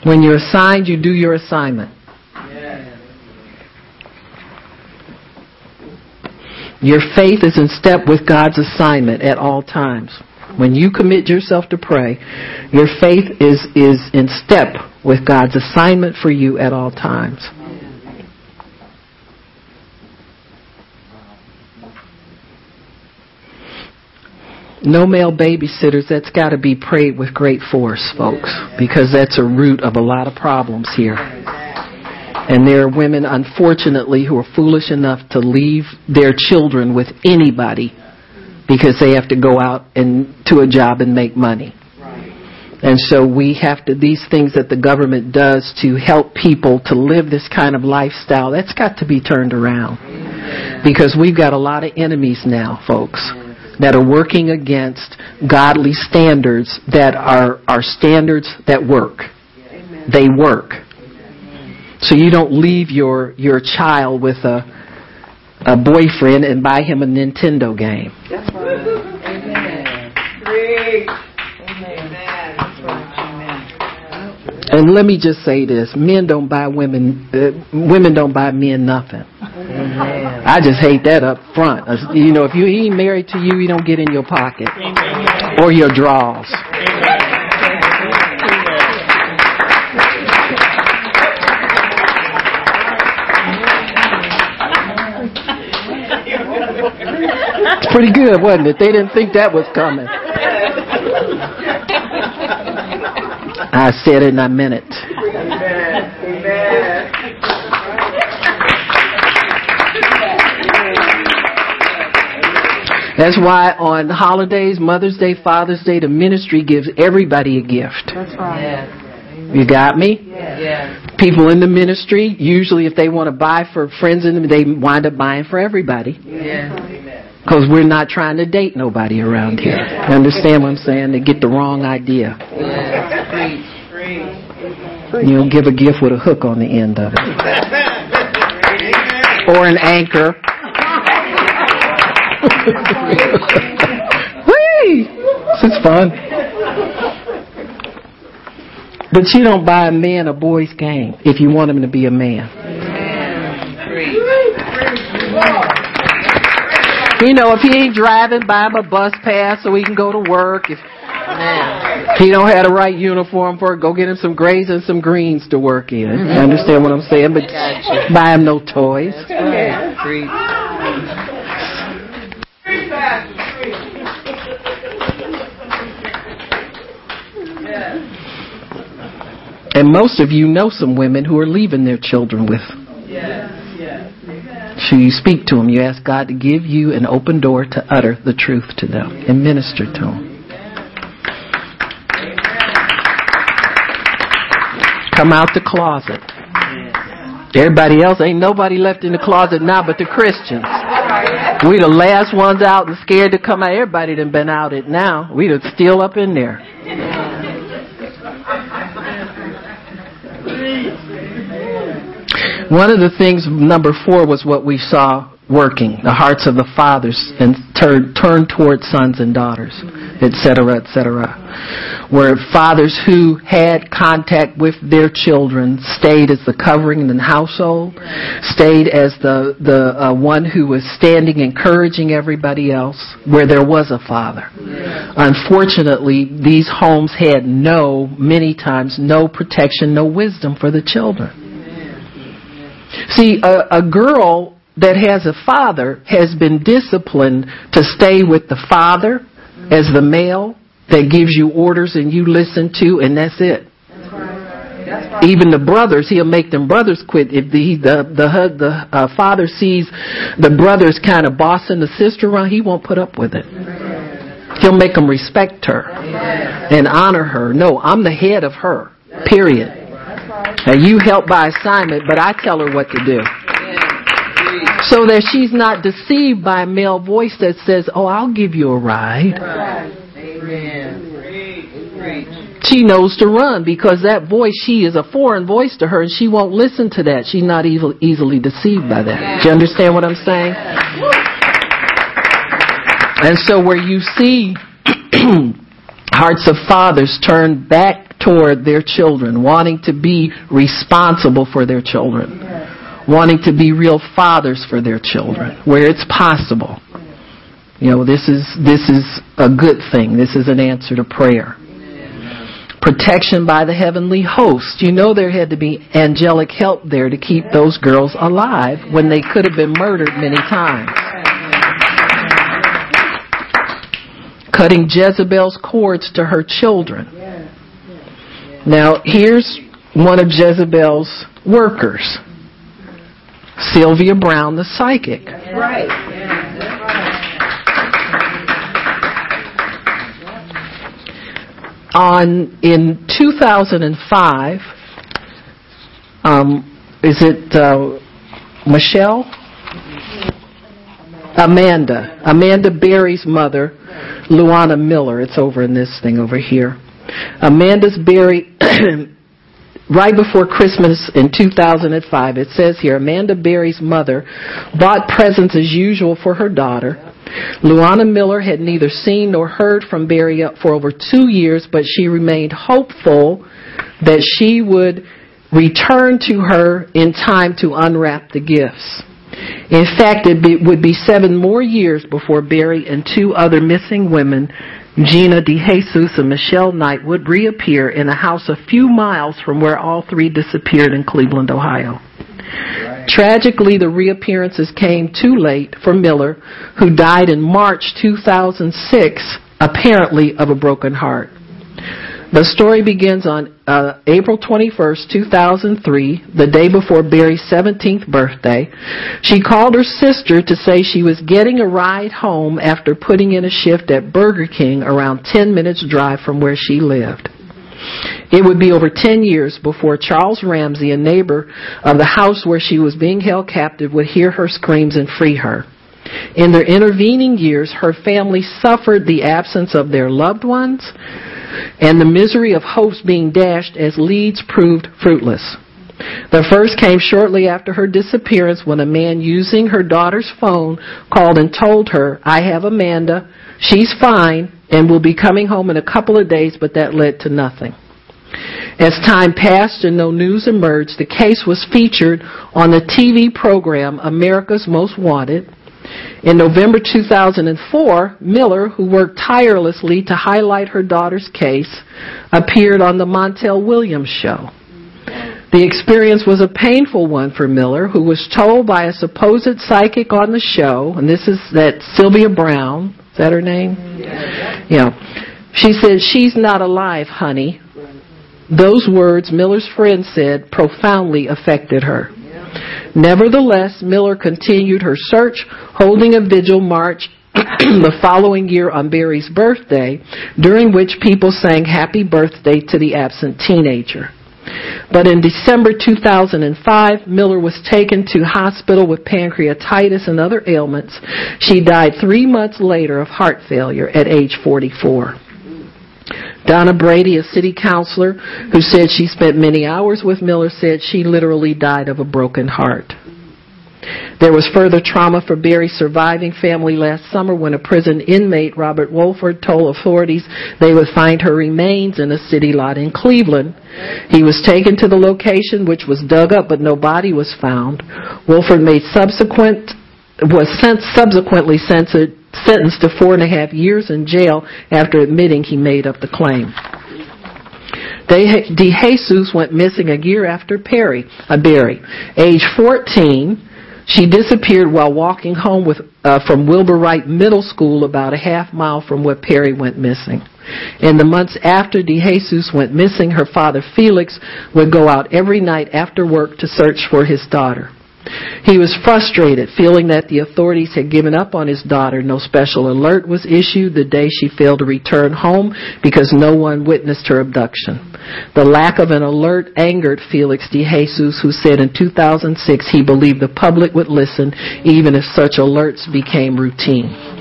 Speaker 1: When you're assigned, you do your assignment. Your faith is in step with God's assignment at all times. When you commit yourself to pray, your faith is, is in step with God's assignment for you at all times. No male babysitters, that's got to be prayed with great force, folks, because that's a root of a lot of problems here. And there are women, unfortunately, who are foolish enough to leave their children with anybody because they have to go out and to a job and make money. And so we have to, these things that the government does to help people to live this kind of lifestyle, that's got to be turned around. Because we've got a lot of enemies now, folks, that are working against godly standards that are, are standards that work. They work. So you don't leave your, your child with a, a boyfriend and buy him a Nintendo game.
Speaker 2: That's right. Amen. Great. Amen. That's right. Amen.
Speaker 1: And let me just say this: men don't buy women, uh, women don't buy men nothing.
Speaker 2: Amen.
Speaker 1: I just hate that up front. You know, if you he ain't married to you, he don't get in your pocket or your drawers. Pretty good, wasn't it? They didn't think that was coming. I said it and I meant it. That's why on holidays, Mother's Day, Father's Day, the ministry gives everybody a gift.
Speaker 2: That's right.
Speaker 1: You got me?
Speaker 2: Yes.
Speaker 1: People in the ministry, usually if they want to buy for friends in them, they wind up buying for everybody.
Speaker 2: Yes.
Speaker 1: Because we're not trying to date nobody around here. You understand what I'm saying? They get the wrong idea.
Speaker 2: Yes. Preach. Preach.
Speaker 1: You don't give a gift with a hook on the end of it. Or an anchor. Whee! This is fun. But you don't buy a man a boy's game if you want him to be a man.
Speaker 2: Preach.
Speaker 1: You know, if he ain't driving, buy him a bus pass so he can go to work. If
Speaker 2: Amen.
Speaker 1: he don't have the right uniform for it, go get him some grays and some greens to work in. You understand what I'm saying? But buy him no toys. And most of you know some women who are leaving their children with. So you speak to them. You ask God to give you an open door to utter the truth to them and minister to them. Come out the closet. Everybody else ain't nobody left in the closet now but the Christians. We the last ones out and scared to come out. Everybody done been out it now. We done still up in there. One of the things, number four, was what we saw working. The hearts of the fathers and turn, turn toward sons and daughters, etc., etc. Where fathers who had contact with their children stayed as the covering in the household, stayed as the, the uh, one who was standing encouraging everybody else, where there was a father. Unfortunately, these homes had no, many times, no protection, no wisdom for the children. See, a, a girl that has a father has been disciplined to stay with the father as the male that gives you orders and you listen to, and that's it. Even the brothers, he'll make them brothers quit. If the the the, hus- the uh, father sees the brothers kind of bossing the sister around, he won't put up with it. He'll make them respect her and honor her. No, I'm the head of her. Period. And you help by assignment, but I tell her what to do. So that she's not deceived by a male voice that says, Oh, I'll give you a ride.
Speaker 2: Amen.
Speaker 1: She knows to run because that voice, she is a foreign voice to her and she won't listen to that. She's not evil, easily deceived by that. Do you understand what I'm saying? And so where you see hearts of fathers turn back toward their children, wanting to be responsible for their children, wanting to be real fathers for their children, where it's possible. You know, this is, this is a good thing. This is an answer to prayer. Protection by the heavenly host. You know there had to be angelic help there to keep those girls alive when they could have been murdered many times. Cutting Jezebel's cords to her children. Now, here's one of Jezebel's workers, Sylvia Browne, the psychic. Right. On in 2005, um, is it uh, Michelle? Amanda. Amanda Berry's mother, Louwana Miller. It's over in this thing over here. Amanda's Berry, right before Christmas in 2005, it says here, Amanda Berry's mother bought presents as usual for her daughter. Louwana Miller had neither seen nor heard from Berry for over two years, but she remained hopeful that she would return to her in time to unwrap the gifts. In fact, it would be seven more years before Berry and two other missing women, Gina DeJesus and Michelle Knight, would reappear in a house a few miles from where all three disappeared in Cleveland, Ohio. Tragically, the reappearances came too late for Miller, who died in March 2006, apparently of a broken heart. The story begins on uh, April 21st, 2003, the day before Berry's 17th birthday. She called her sister to say she was getting a ride home after putting in a shift at Burger King around 10 minutes drive from where she lived. It would be over 10 years before Charles Ramsey, a neighbor of the house where she was being held captive, would hear her screams and free her. In their intervening years, her family suffered the absence of their loved ones and the misery of hopes being dashed as leads proved fruitless. The first came shortly after her disappearance when a man using her daughter's phone called and told her, I have Amanda, she's fine, and will be coming home in a couple of days, but that led to nothing. As time passed and no news emerged, the case was featured on the TV program America's Most Wanted. In November 2004, Miller, who worked tirelessly to highlight her daughter's case, appeared on the Montel Williams show. The experience was a painful one for Miller, who was told by a supposed psychic on the show, and this is that Sylvia Browne, is that her name? Yeah. yeah. She said, She's not alive, honey. Those words, Miller's friend said, profoundly affected her. Nevertheless, Miller continued her search, holding a vigil march the following year on Berry's birthday, during which people sang happy birthday to the absent teenager. But in December 2005, Miller was taken to hospital with pancreatitis and other ailments. She died three months later of heart failure at age 44. Dona Brady, a city councilor who said she spent many hours with Miller, said she literally died of a broken heart. There was further trauma for Berry's surviving family last summer when a prison inmate, Robert Wolford, told authorities they would find her remains in a city lot in Cleveland. He was taken to the location, which was dug up, but no body was found. Wolford made subsequent was sent, subsequently censored sentenced to four and a half years in jail after admitting he made up the claim. De Jesus went missing a year after Perry, uh, Berry. Age 14, she disappeared while walking home with, uh, from Wilbur Wright Middle School about a half mile from where Perry went missing. In the months after De Jesus went missing, her father Felix would go out every night after work to search for his daughter. He was frustrated, feeling that the authorities had given up on his daughter. No special alert was issued the day she failed to return home because no one witnessed her abduction. The lack of an alert angered Felix DeJesus, who said in 2006 he believed the public would listen even if such alerts became routine.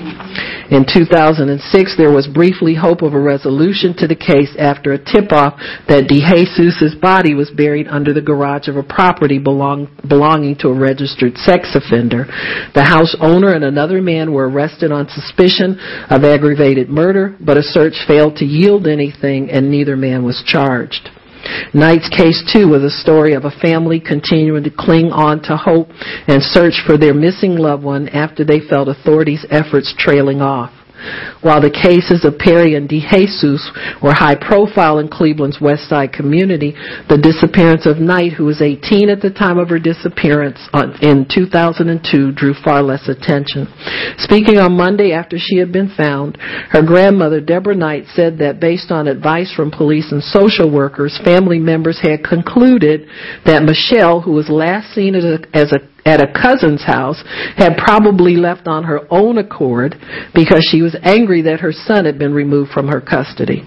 Speaker 1: In 2006, there was briefly hope of a resolution to the case after a tip-off that DeJesus's body was buried under the garage of a property belong, belonging to a registered sex offender. The house owner and another man were arrested on suspicion of aggravated murder, but a search failed to yield anything and neither man was charged. Knight's case, too, was a story of a family continuing to cling on to hope and search for their missing loved one after they felt authorities' efforts trailing off. While the cases of Perry and DeJesus were high profile in Cleveland's West Side community, the disappearance of Knight, who was 18 at the time of her disappearance in 2002, drew far less attention. Speaking on Monday after she had been found, her grandmother, Deborah Knight, said that based on advice from police and social workers, family members had concluded that Michelle, who was last seen as a, as a at a cousin's house had probably left on her own accord because she was angry that her son had been removed from her custody.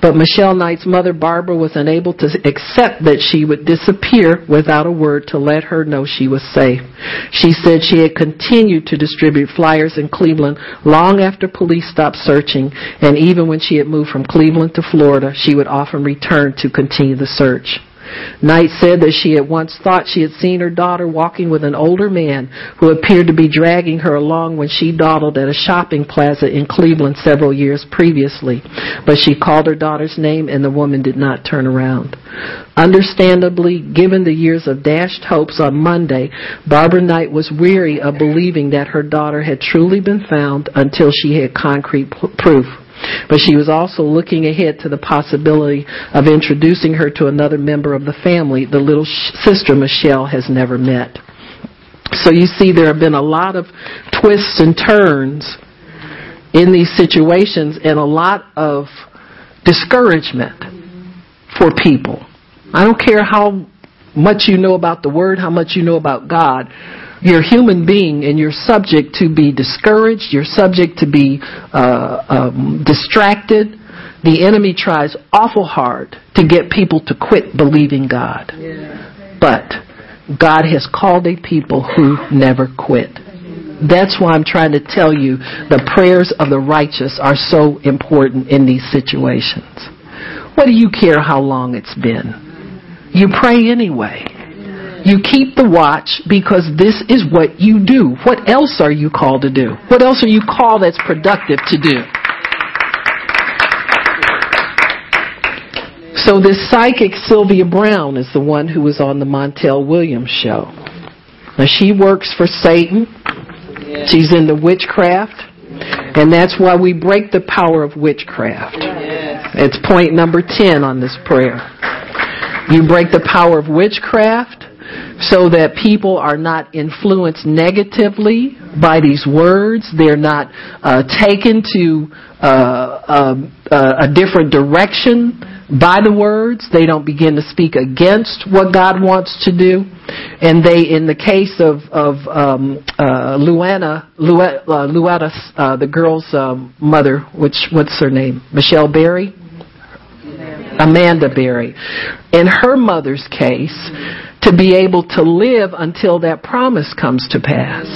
Speaker 1: But Michelle Knight's mother, Barbara, was unable to accept that she would disappear without a word to let her know she was safe. She said she had continued to distribute flyers in Cleveland long after police stopped searching, and even when she had moved from Cleveland to Florida, she would often return to continue the search. Knight said that she had once thought she had seen her daughter walking with an older man who appeared to be dragging her along when she dawdled at a shopping plaza in Cleveland several years previously. But she called her daughter's name and the woman did not turn around. Understandably, given the years of dashed hopes on Monday, Barbara Knight was weary of believing that her daughter had truly been found until she had concrete proof. But she was also looking ahead to the possibility of introducing her to another member of the family the little sister Michelle has never met. So you see, there have been a lot of twists and turns in these situations and a lot of discouragement for people. I don't care how much you know about the Word, how much you know about God you're a human being and you're subject to be discouraged. You're subject to be uh, um, distracted. The enemy tries awful hard to get people to quit believing God. Yeah. But God has called a people who never quit. That's why I'm trying to tell you the prayers of the righteous are so important in these situations. What do you care how long it's been? You pray anyway. You keep the watch because this is what you do. What else are you called to do? What else are you called that's productive to do? So this psychic Sylvia Browne is the one who was on the Montel Williams show. Now she works for Satan. She's into witchcraft. And that's why we break the power of witchcraft. It's point number 10 on this prayer. You break the power of witchcraft so that people are not influenced negatively by these words. They're not uh, taken to uh, um, uh, a different direction by the words. They don't begin to speak against what God wants to do. And they, in the case of of um, uh, Louwana, Luetta, uh, uh, the girl's um, mother, which what's her name? Michelle Berry. Amanda Berry. In her mother's case, to be able to live until that promise comes to pass.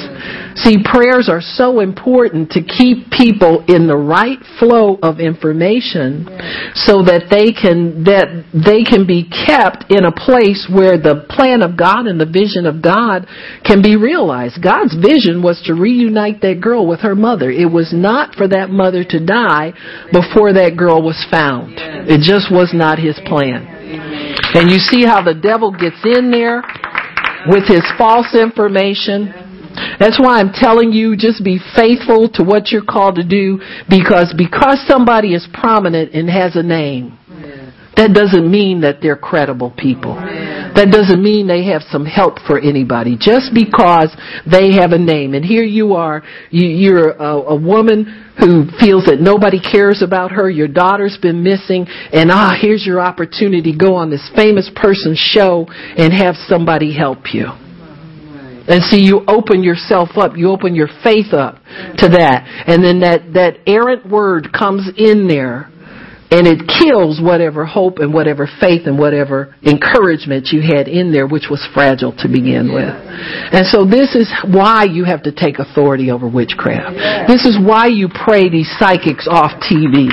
Speaker 1: See, prayers are so important to keep people in the right flow of information so that they can that they can be kept in a place where the plan of God and the vision of God can be realized. God's vision was to reunite that girl with her mother. It was not for that mother to die before that girl was found. It just was not his plan. And you see how the devil gets in there with his false information. That's why I'm telling you just be faithful to what you're called to do because because somebody is prominent and has a name that doesn't mean that they're credible people. That doesn't mean they have some help for anybody. Just because they have a name. And here you are, you're a, woman who feels that nobody cares about her, your daughter's been missing, and ah, here's your opportunity. Go on this famous person's show and have somebody help you. And see, you open yourself up, you open your faith up to that. And then that, that errant word comes in there and it kills whatever hope and whatever faith and whatever encouragement you had in there, which was fragile to begin with. And so this is why you have to take authority over witchcraft. This is why you pray these psychics off TV.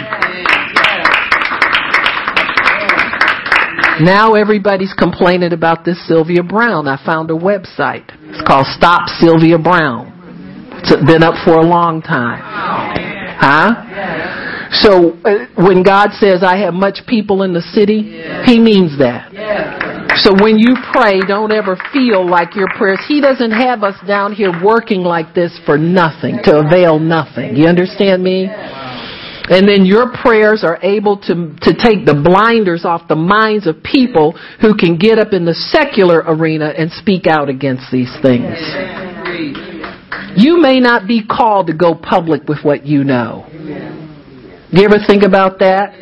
Speaker 1: Now everybody's complaining about this Sylvia Browne. I found a website. It's called Stop Sylvia Browne. It's been up for a long time. Huh? So uh, when God says, I have much people in the city, He means that. So when you pray, don't ever feel like your prayers, He doesn't have us down here working like this for nothing, to avail nothing. You understand me? And then your prayers are able to, to take the blinders off the minds of people who can get up in the secular arena and speak out against these things. You may not be called to go public with what you know. Do you ever think about that?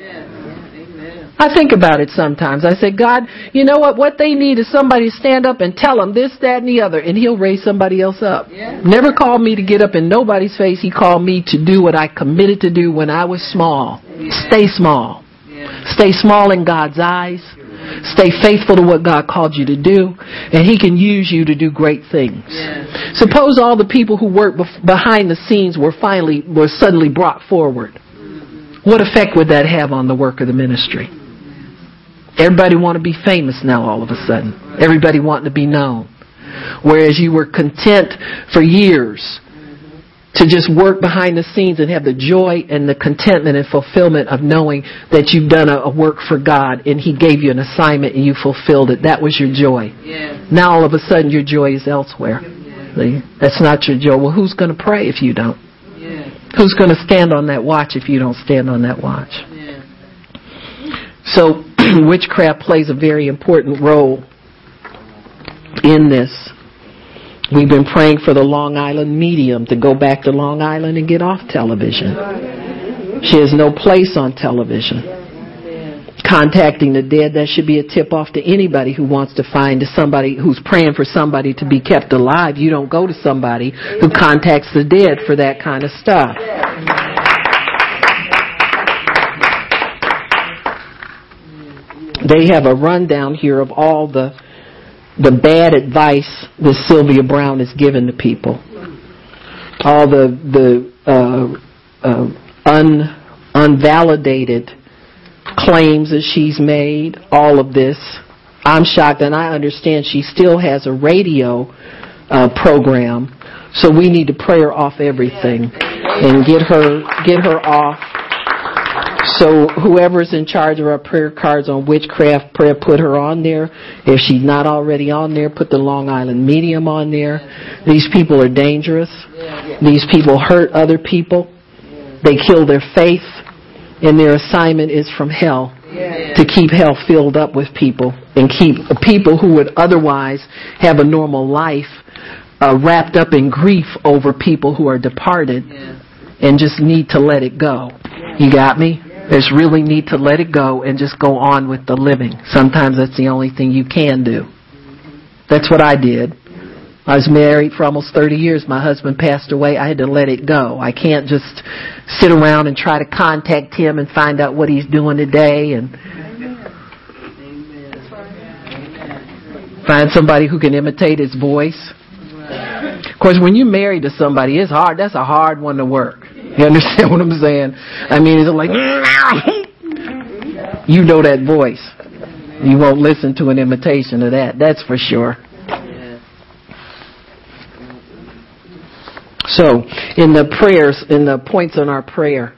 Speaker 1: I think about it sometimes. I say, God, you know what? What they need is somebody to stand up and tell them this, that, and the other, and He'll raise somebody else up. Never called me to get up in nobody's face. He called me to do what I committed to do when I was small. Stay small. Stay small in God's eyes. Stay faithful to what God called you to do, and He can use you to do great things. Suppose all the people who work behind the scenes were finally were suddenly brought forward. What effect would that have on the work of the ministry? Everybody want to be famous now all of a sudden. Everybody wanting to be known. Whereas you were content for years to just work behind the scenes and have the joy and the contentment and fulfillment of knowing that you've done a, a work for God and He gave you an assignment and you fulfilled it. That was your joy. Now all of a sudden your joy is elsewhere. See? That's not your joy. Well, who's going to pray if you don't? Who's going to stand on that watch if you don't stand on that watch? So witchcraft plays a very important role in this. We've been praying for the Long Island medium to go back to Long Island and get off television. She has no place on television. Contacting the dead, that should be a tip off to anybody who wants to find somebody who's praying for somebody to be kept alive. You don't go to somebody who contacts the dead for that kind of stuff. They have a rundown here of all the the bad advice that Sylvia Browne has given to people. All the the uh, uh, un unvalidated claims that she's made, all of this. I'm shocked, and I understand she still has a radio uh, program, so we need to pray her off everything and get her get her off. So whoever's in charge of our prayer cards on witchcraft prayer, put her on there. If she's not already on there, put the Long Island Medium on there. These people are dangerous. These people hurt other people. They kill their faith and their assignment is from hell to keep hell filled up with people and keep people who would otherwise have a normal life uh, wrapped up in grief over people who are departed and just need to let it go. You got me? There's really need to let it go and just go on with the living. Sometimes that's the only thing you can do. That's what I did. I was married for almost 30 years. My husband passed away. I had to let it go. I can't just sit around and try to contact him and find out what he's doing today and find somebody who can imitate his voice. Of course, when you're married to somebody, it's hard. That's a hard one to work. You understand what I'm saying? I mean, it's like, you know that voice. You won't listen to an imitation of that. That's for sure. So, in the prayers, in the points on our prayer,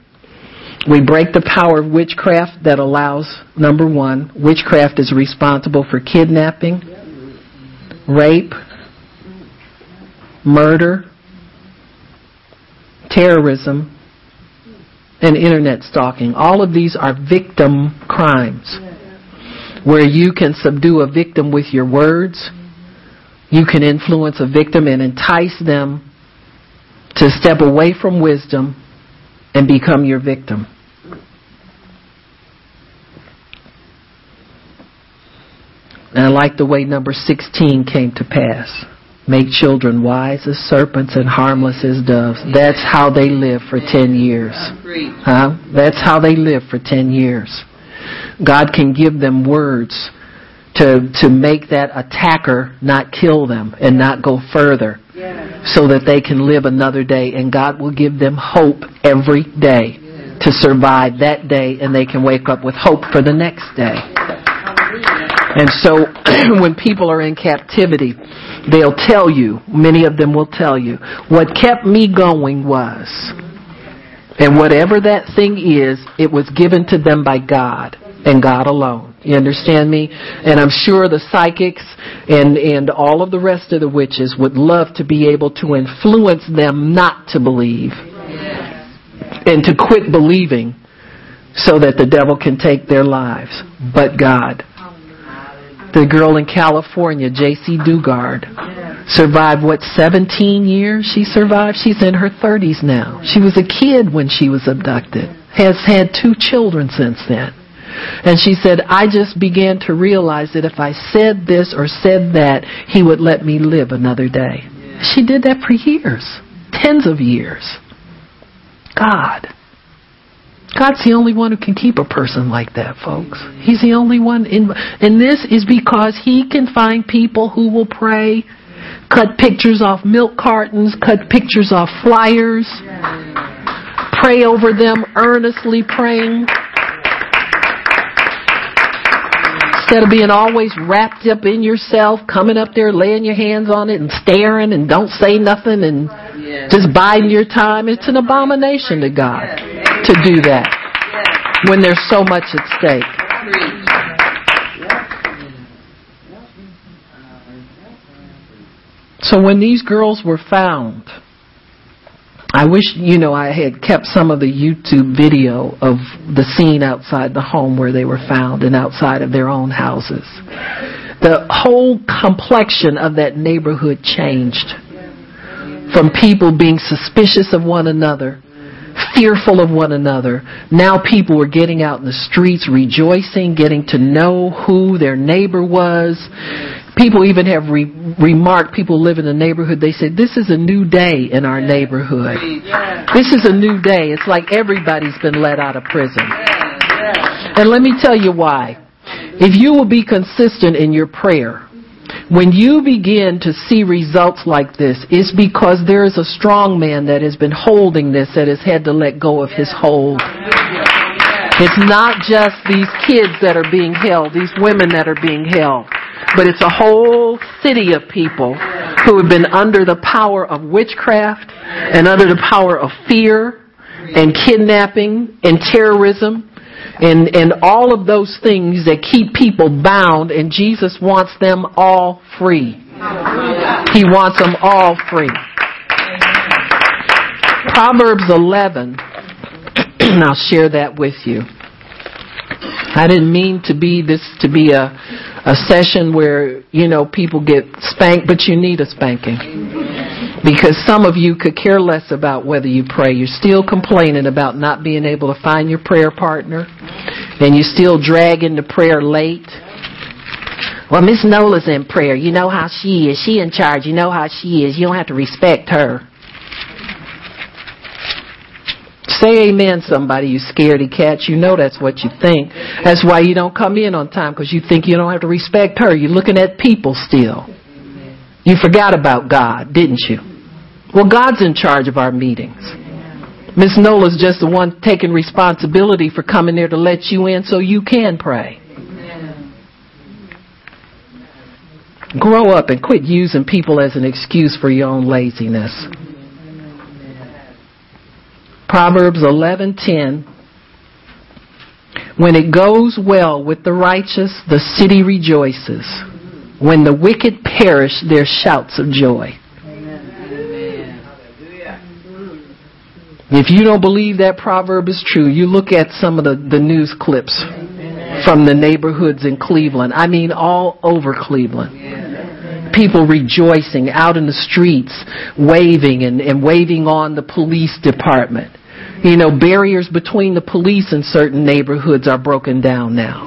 Speaker 1: we break the power of witchcraft that allows, number one, witchcraft is responsible for kidnapping, rape, murder, terrorism, and internet stalking. All of these are victim crimes where you can subdue a victim with your words. You can influence a victim and entice them to step away from wisdom and become your victim. And I like the way number 16 came to pass. Make children wise as serpents and harmless as doves. That's how they live for 10 years. Huh? That's how they live for 10 years. God can give them words to, to make that attacker not kill them and not go further so that they can live another day and God will give them hope every day to survive that day and they can wake up with hope for the next day. And so when people are in captivity, they'll tell you, many of them will tell you, what kept me going was, and whatever that thing is, it was given to them by God and God alone. You understand me? And I'm sure the psychics and, and all of the rest of the witches would love to be able to influence them not to believe and to quit believing so that the devil can take their lives. But God. The girl in California, Jaycee Dugard, survived what 17 years she survived she's in her 30s now she was a kid when she was abducted has had two children since then and she said i just began to realize that if i said this or said that he would let me live another day she did that for years tens of years god God's the only one who can keep a person like that, folks. He's the only one. In, and this is because He can find people who will pray, cut pictures off milk cartons, cut pictures off flyers, pray over them, earnestly praying. Instead of being always wrapped up in yourself, coming up there, laying your hands on it and staring and don't say nothing and just biding your time, it's an abomination to God to do that when there's so much at stake. So when these girls were found, I wish, you know, I had kept some of the YouTube video of the scene outside the home where they were found and outside of their own houses. The whole complexion of that neighborhood changed from people being suspicious of one another fearful of one another. Now people were getting out in the streets rejoicing, getting to know who their neighbor was. People even have re- remarked, people live in the neighborhood, they said, this is a new day in our neighborhood. This is a new day. It's like everybody's been let out of prison. And let me tell you why. If you will be consistent in your prayer, when you begin to see results like this, it's because there is a strong man that has been holding this that has had to let go of his hold. It's not just these kids that are being held, these women that are being held, but it's a whole city of people who have been under the power of witchcraft and under the power of fear and kidnapping and terrorism and, and all of those things that keep people bound, and Jesus wants them all free. He wants them all free. Proverbs 11, I'll share that with you. I didn't mean to be this to be a a session where you know people get spanked, but you need a spanking because some of you could care less about whether you pray. You're still complaining about not being able to find your prayer partner, and you're still dragging the prayer late. Well, Miss Nola's in prayer. You know how she is. She in charge. You know how she is. You don't have to respect her. Say amen, somebody, you scaredy cat. You know that's what you think. That's why you don't come in on time because you think you don't have to respect her. You're looking at people still. You forgot about God, didn't you? Well, God's in charge of our meetings. Miss Nola's just the one taking responsibility for coming there to let you in so you can pray. Grow up and quit using people as an excuse for your own laziness. Proverbs 11:10 When it goes well with the righteous, the city rejoices. When the wicked perish, their shouts of joy. If you don't believe that proverb is true, you look at some of the, the news clips from the neighborhoods in Cleveland. I mean, all over Cleveland. People rejoicing out in the streets, waving and, and waving on the police department. You know, barriers between the police in certain neighborhoods are broken down now.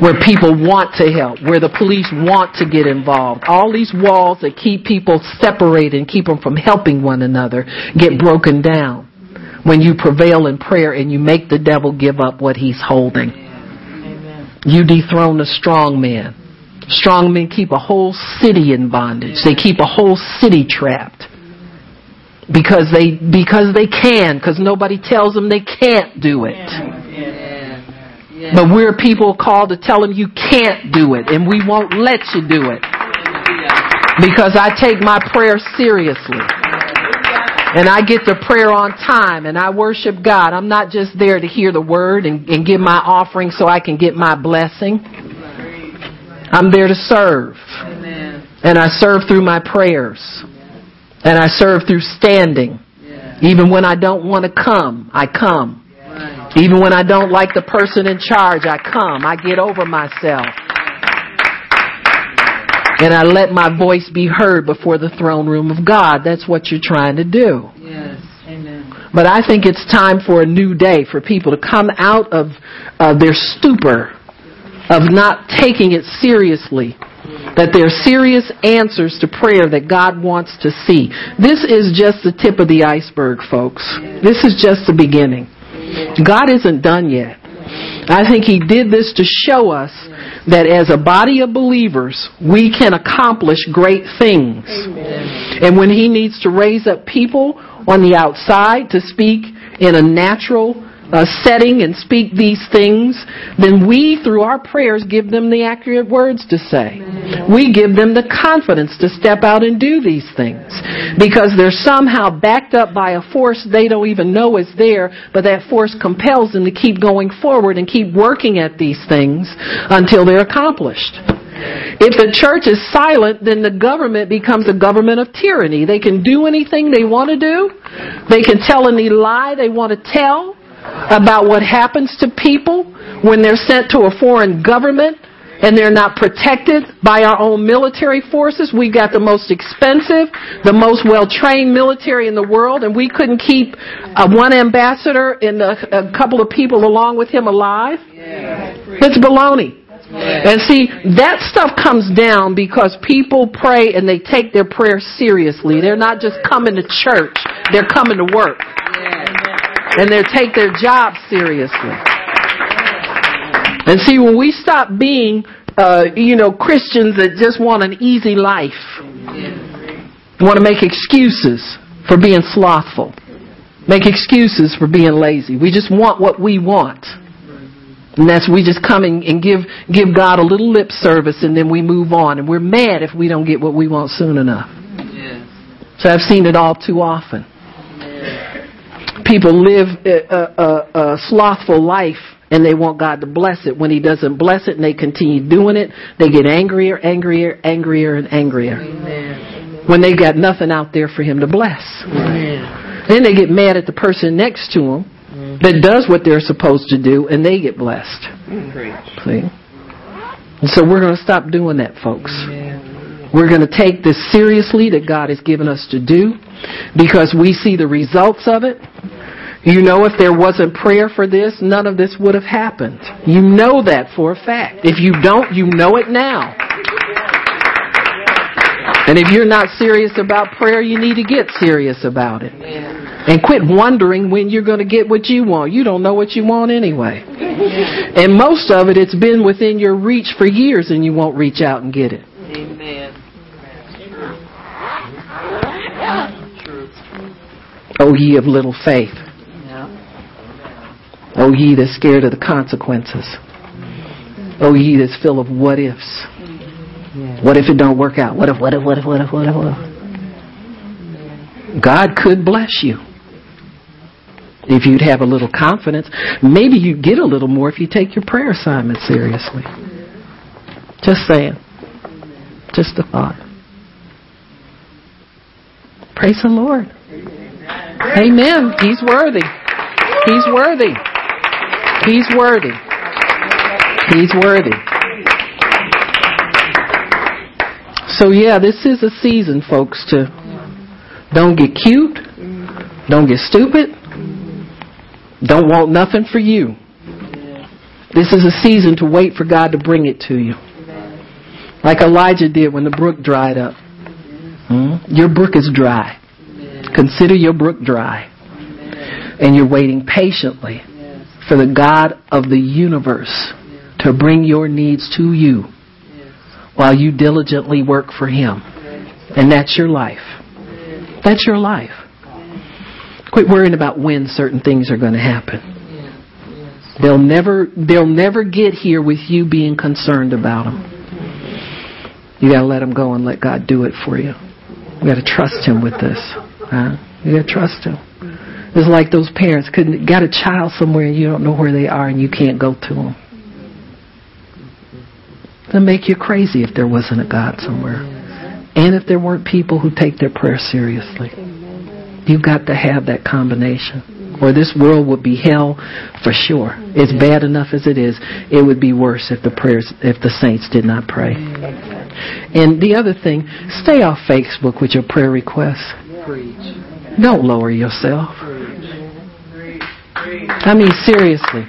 Speaker 1: where people want to help, where the police want to get involved. All these walls that keep people separated and keep them from helping one another get broken down when you prevail in prayer and you make the devil give up what he's holding. You dethrone a strong man. Strong men keep a whole city in bondage. They keep a whole city trapped. Because they, because they can, because nobody tells them they can't do it. But we're people called to tell them you can't do it and we won't let you do it. Because I take my prayer seriously. And I get the prayer on time and I worship God. I'm not just there to hear the word and, and give my offering so I can get my blessing. I'm there to serve. And I serve through my prayers. And I serve through standing. Even when I don't want to come, I come. Even when I don't like the person in charge, I come. I get over myself. And I let my voice be heard before the throne room of God. That's what you're trying to do.
Speaker 2: Yes. Amen.
Speaker 1: But I think it's time for a new day for people to come out of uh, their stupor of not taking it seriously. That there are serious answers to prayer that God wants to see. This is just the tip of the iceberg, folks. This is just the beginning. God isn't done yet. I think He did this to show us that as a body of believers, we can accomplish great things. And when He needs to raise up people on the outside to speak in a natural uh, setting and speak these things, then we, through our prayers, give them the accurate words to say. We give them the confidence to step out and do these things. Because they're somehow backed up by a force they don't even know is there, but that force compels them to keep going forward and keep working at these things until they're accomplished. If the church is silent, then the government becomes a government of tyranny. They can do anything they want to do. They can tell any lie they want to tell about what happens to people when they're sent to a foreign government and they're not protected by our own military forces. We've got the most expensive, the most well-trained military in the world, and we couldn't keep uh, one ambassador and a, a, couple of people along with him alive. It's baloney. And see, that stuff comes down because people pray and they take their prayer seriously. They're not just coming to church, they're coming to work and they take their job seriously. And see, when we stop being, uh, you know, Christians that just want an easy life, want to make excuses for being slothful, make excuses for being lazy. We just want what we want. And that's we just come and, and give give God a little lip service and then we move on and we're mad if we don't get what we want soon enough. So I've seen it all too often people live a, a, a, slothful life and they want God to bless it. When He doesn't bless it and they continue doing it, they get angrier, angrier, angrier, and angrier. Amen. When they've got nothing out there for Him to bless. Amen. Then they get mad at the person next to them mm-hmm. that does what they're supposed to do and they get blessed. See? And so we're going to stop doing that, folks. Amen. We're going to take this seriously that God has given us to do because we see the results of it. You know, if there wasn't prayer for this, none of this would have happened. You know that for a fact. If you don't, you know it now. And if you're not serious about prayer, you need to get serious about it. And quit wondering when you're going to get what you want. You don't know what you want anyway. And most of it, it's been within your reach for years and you won't reach out and get it. Amen. O ye of little faith. O ye that's scared of the consequences. O ye that's full of what ifs. What if it don't work out? What if, what if, what if, what if, what if, what if? God could bless you. If you'd have a little confidence. Maybe you'd get a little more if you take your prayer assignment seriously. Just saying. Just a thought. Praise the Lord. Amen. He's worthy. He's worthy. He's worthy. He's worthy. So yeah, this is a season, folks, to don't get cute, don't get stupid, don't want nothing for you. This is a season to wait for God to bring it to you. Like Elijah did when the brook dried up. Hmm? Your brook is dry. Consider your brook dry. And you're waiting patiently for the God of the universe to bring your needs to you while you diligently work for Him. And that's your life. That's your life. Quit worrying about when certain things are going to happen. They'll never, they'll never get here with you being concerned about them. You gotta let them go and let God do it for you. You gotta trust Him with this. Huh? You gotta trust Him. It's like those parents couldn't got a child somewhere and you don't know where they are and you can't go to them. It'd make you crazy if there wasn't a God somewhere. And if there weren't people who take their prayer seriously. You've got to have that combination. Or this world would be hell for sure. It's bad enough as it is. It would be worse if the prayers if the saints did not pray. And the other thing, stay off Facebook with your prayer requests. Don't lower yourself. I mean seriously.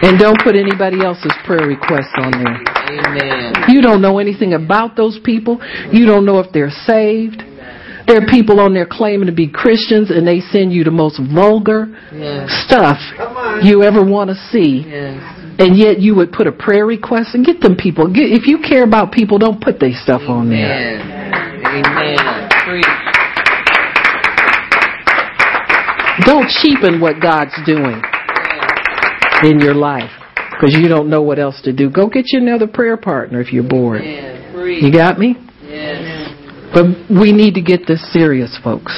Speaker 1: And don't put anybody else's prayer requests on there.
Speaker 2: Amen.
Speaker 1: You don't know anything about those people. You don't know if they're saved. There are people on there claiming to be Christians and they send you the most vulgar
Speaker 2: Yes.
Speaker 1: stuff you ever want to see.
Speaker 2: Yes.
Speaker 1: And yet you would put a prayer request and get them people. Get, if you care about people, don't put their stuff on there.
Speaker 2: Amen. Amen. Preach.
Speaker 1: Don't cheapen what God's doing in your life because you don't know what else to do. Go get you another prayer partner if you're bored. You got me? But we need to get this serious, folks.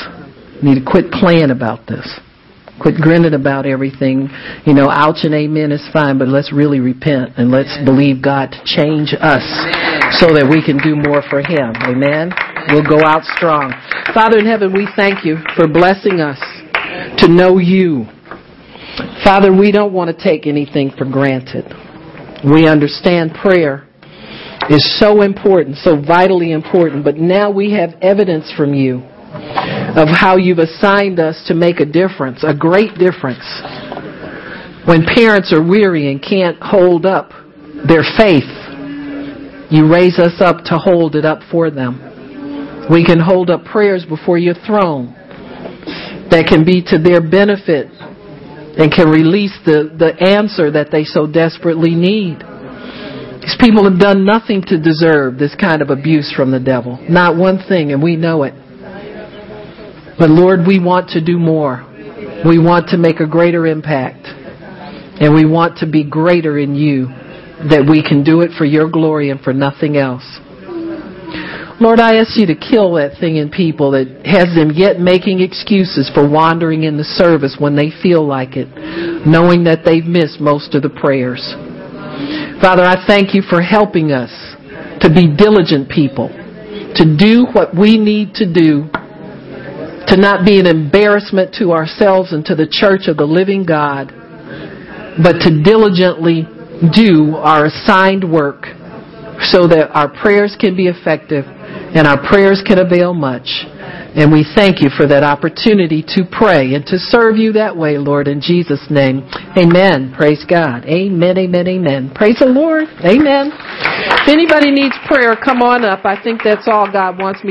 Speaker 1: We need to quit playing about this. Quit grinning about everything. You know, ouch and amen is fine, but let's really repent and let's believe God to change us so that we can do more for Him. Amen? We'll go out strong. Father in heaven, we thank you for blessing us to know you. Father, we don't want to take anything for granted. We understand prayer is so important, so vitally important, but now we have evidence from you of how you've assigned us to make a difference, a great difference. When parents are weary and can't hold up their faith, you raise us up to hold it up for them. We can hold up prayers before your throne that can be to their benefit and can release the, the answer that they so desperately need. These people have done nothing to deserve this kind of abuse from the devil. Not one thing, and we know it. But Lord, we want to do more. We want to make a greater impact. And we want to be greater in you that we can do it for your glory and for nothing else. Lord, I ask you to kill that thing in people that has them yet making excuses for wandering in the service when they feel like it, knowing that they've missed most of the prayers. Father, I thank you for helping us to be diligent people, to do what we need to do, to not be an embarrassment to ourselves and to the church of the living God, but to diligently do our assigned work so that our prayers can be effective and our prayers can avail much. And we thank you for that opportunity to pray and to serve you that way, Lord, in Jesus' name. Amen. Praise God. Amen, amen, amen. Praise the Lord. Amen. If anybody needs prayer, come on up. I think that's all God wants me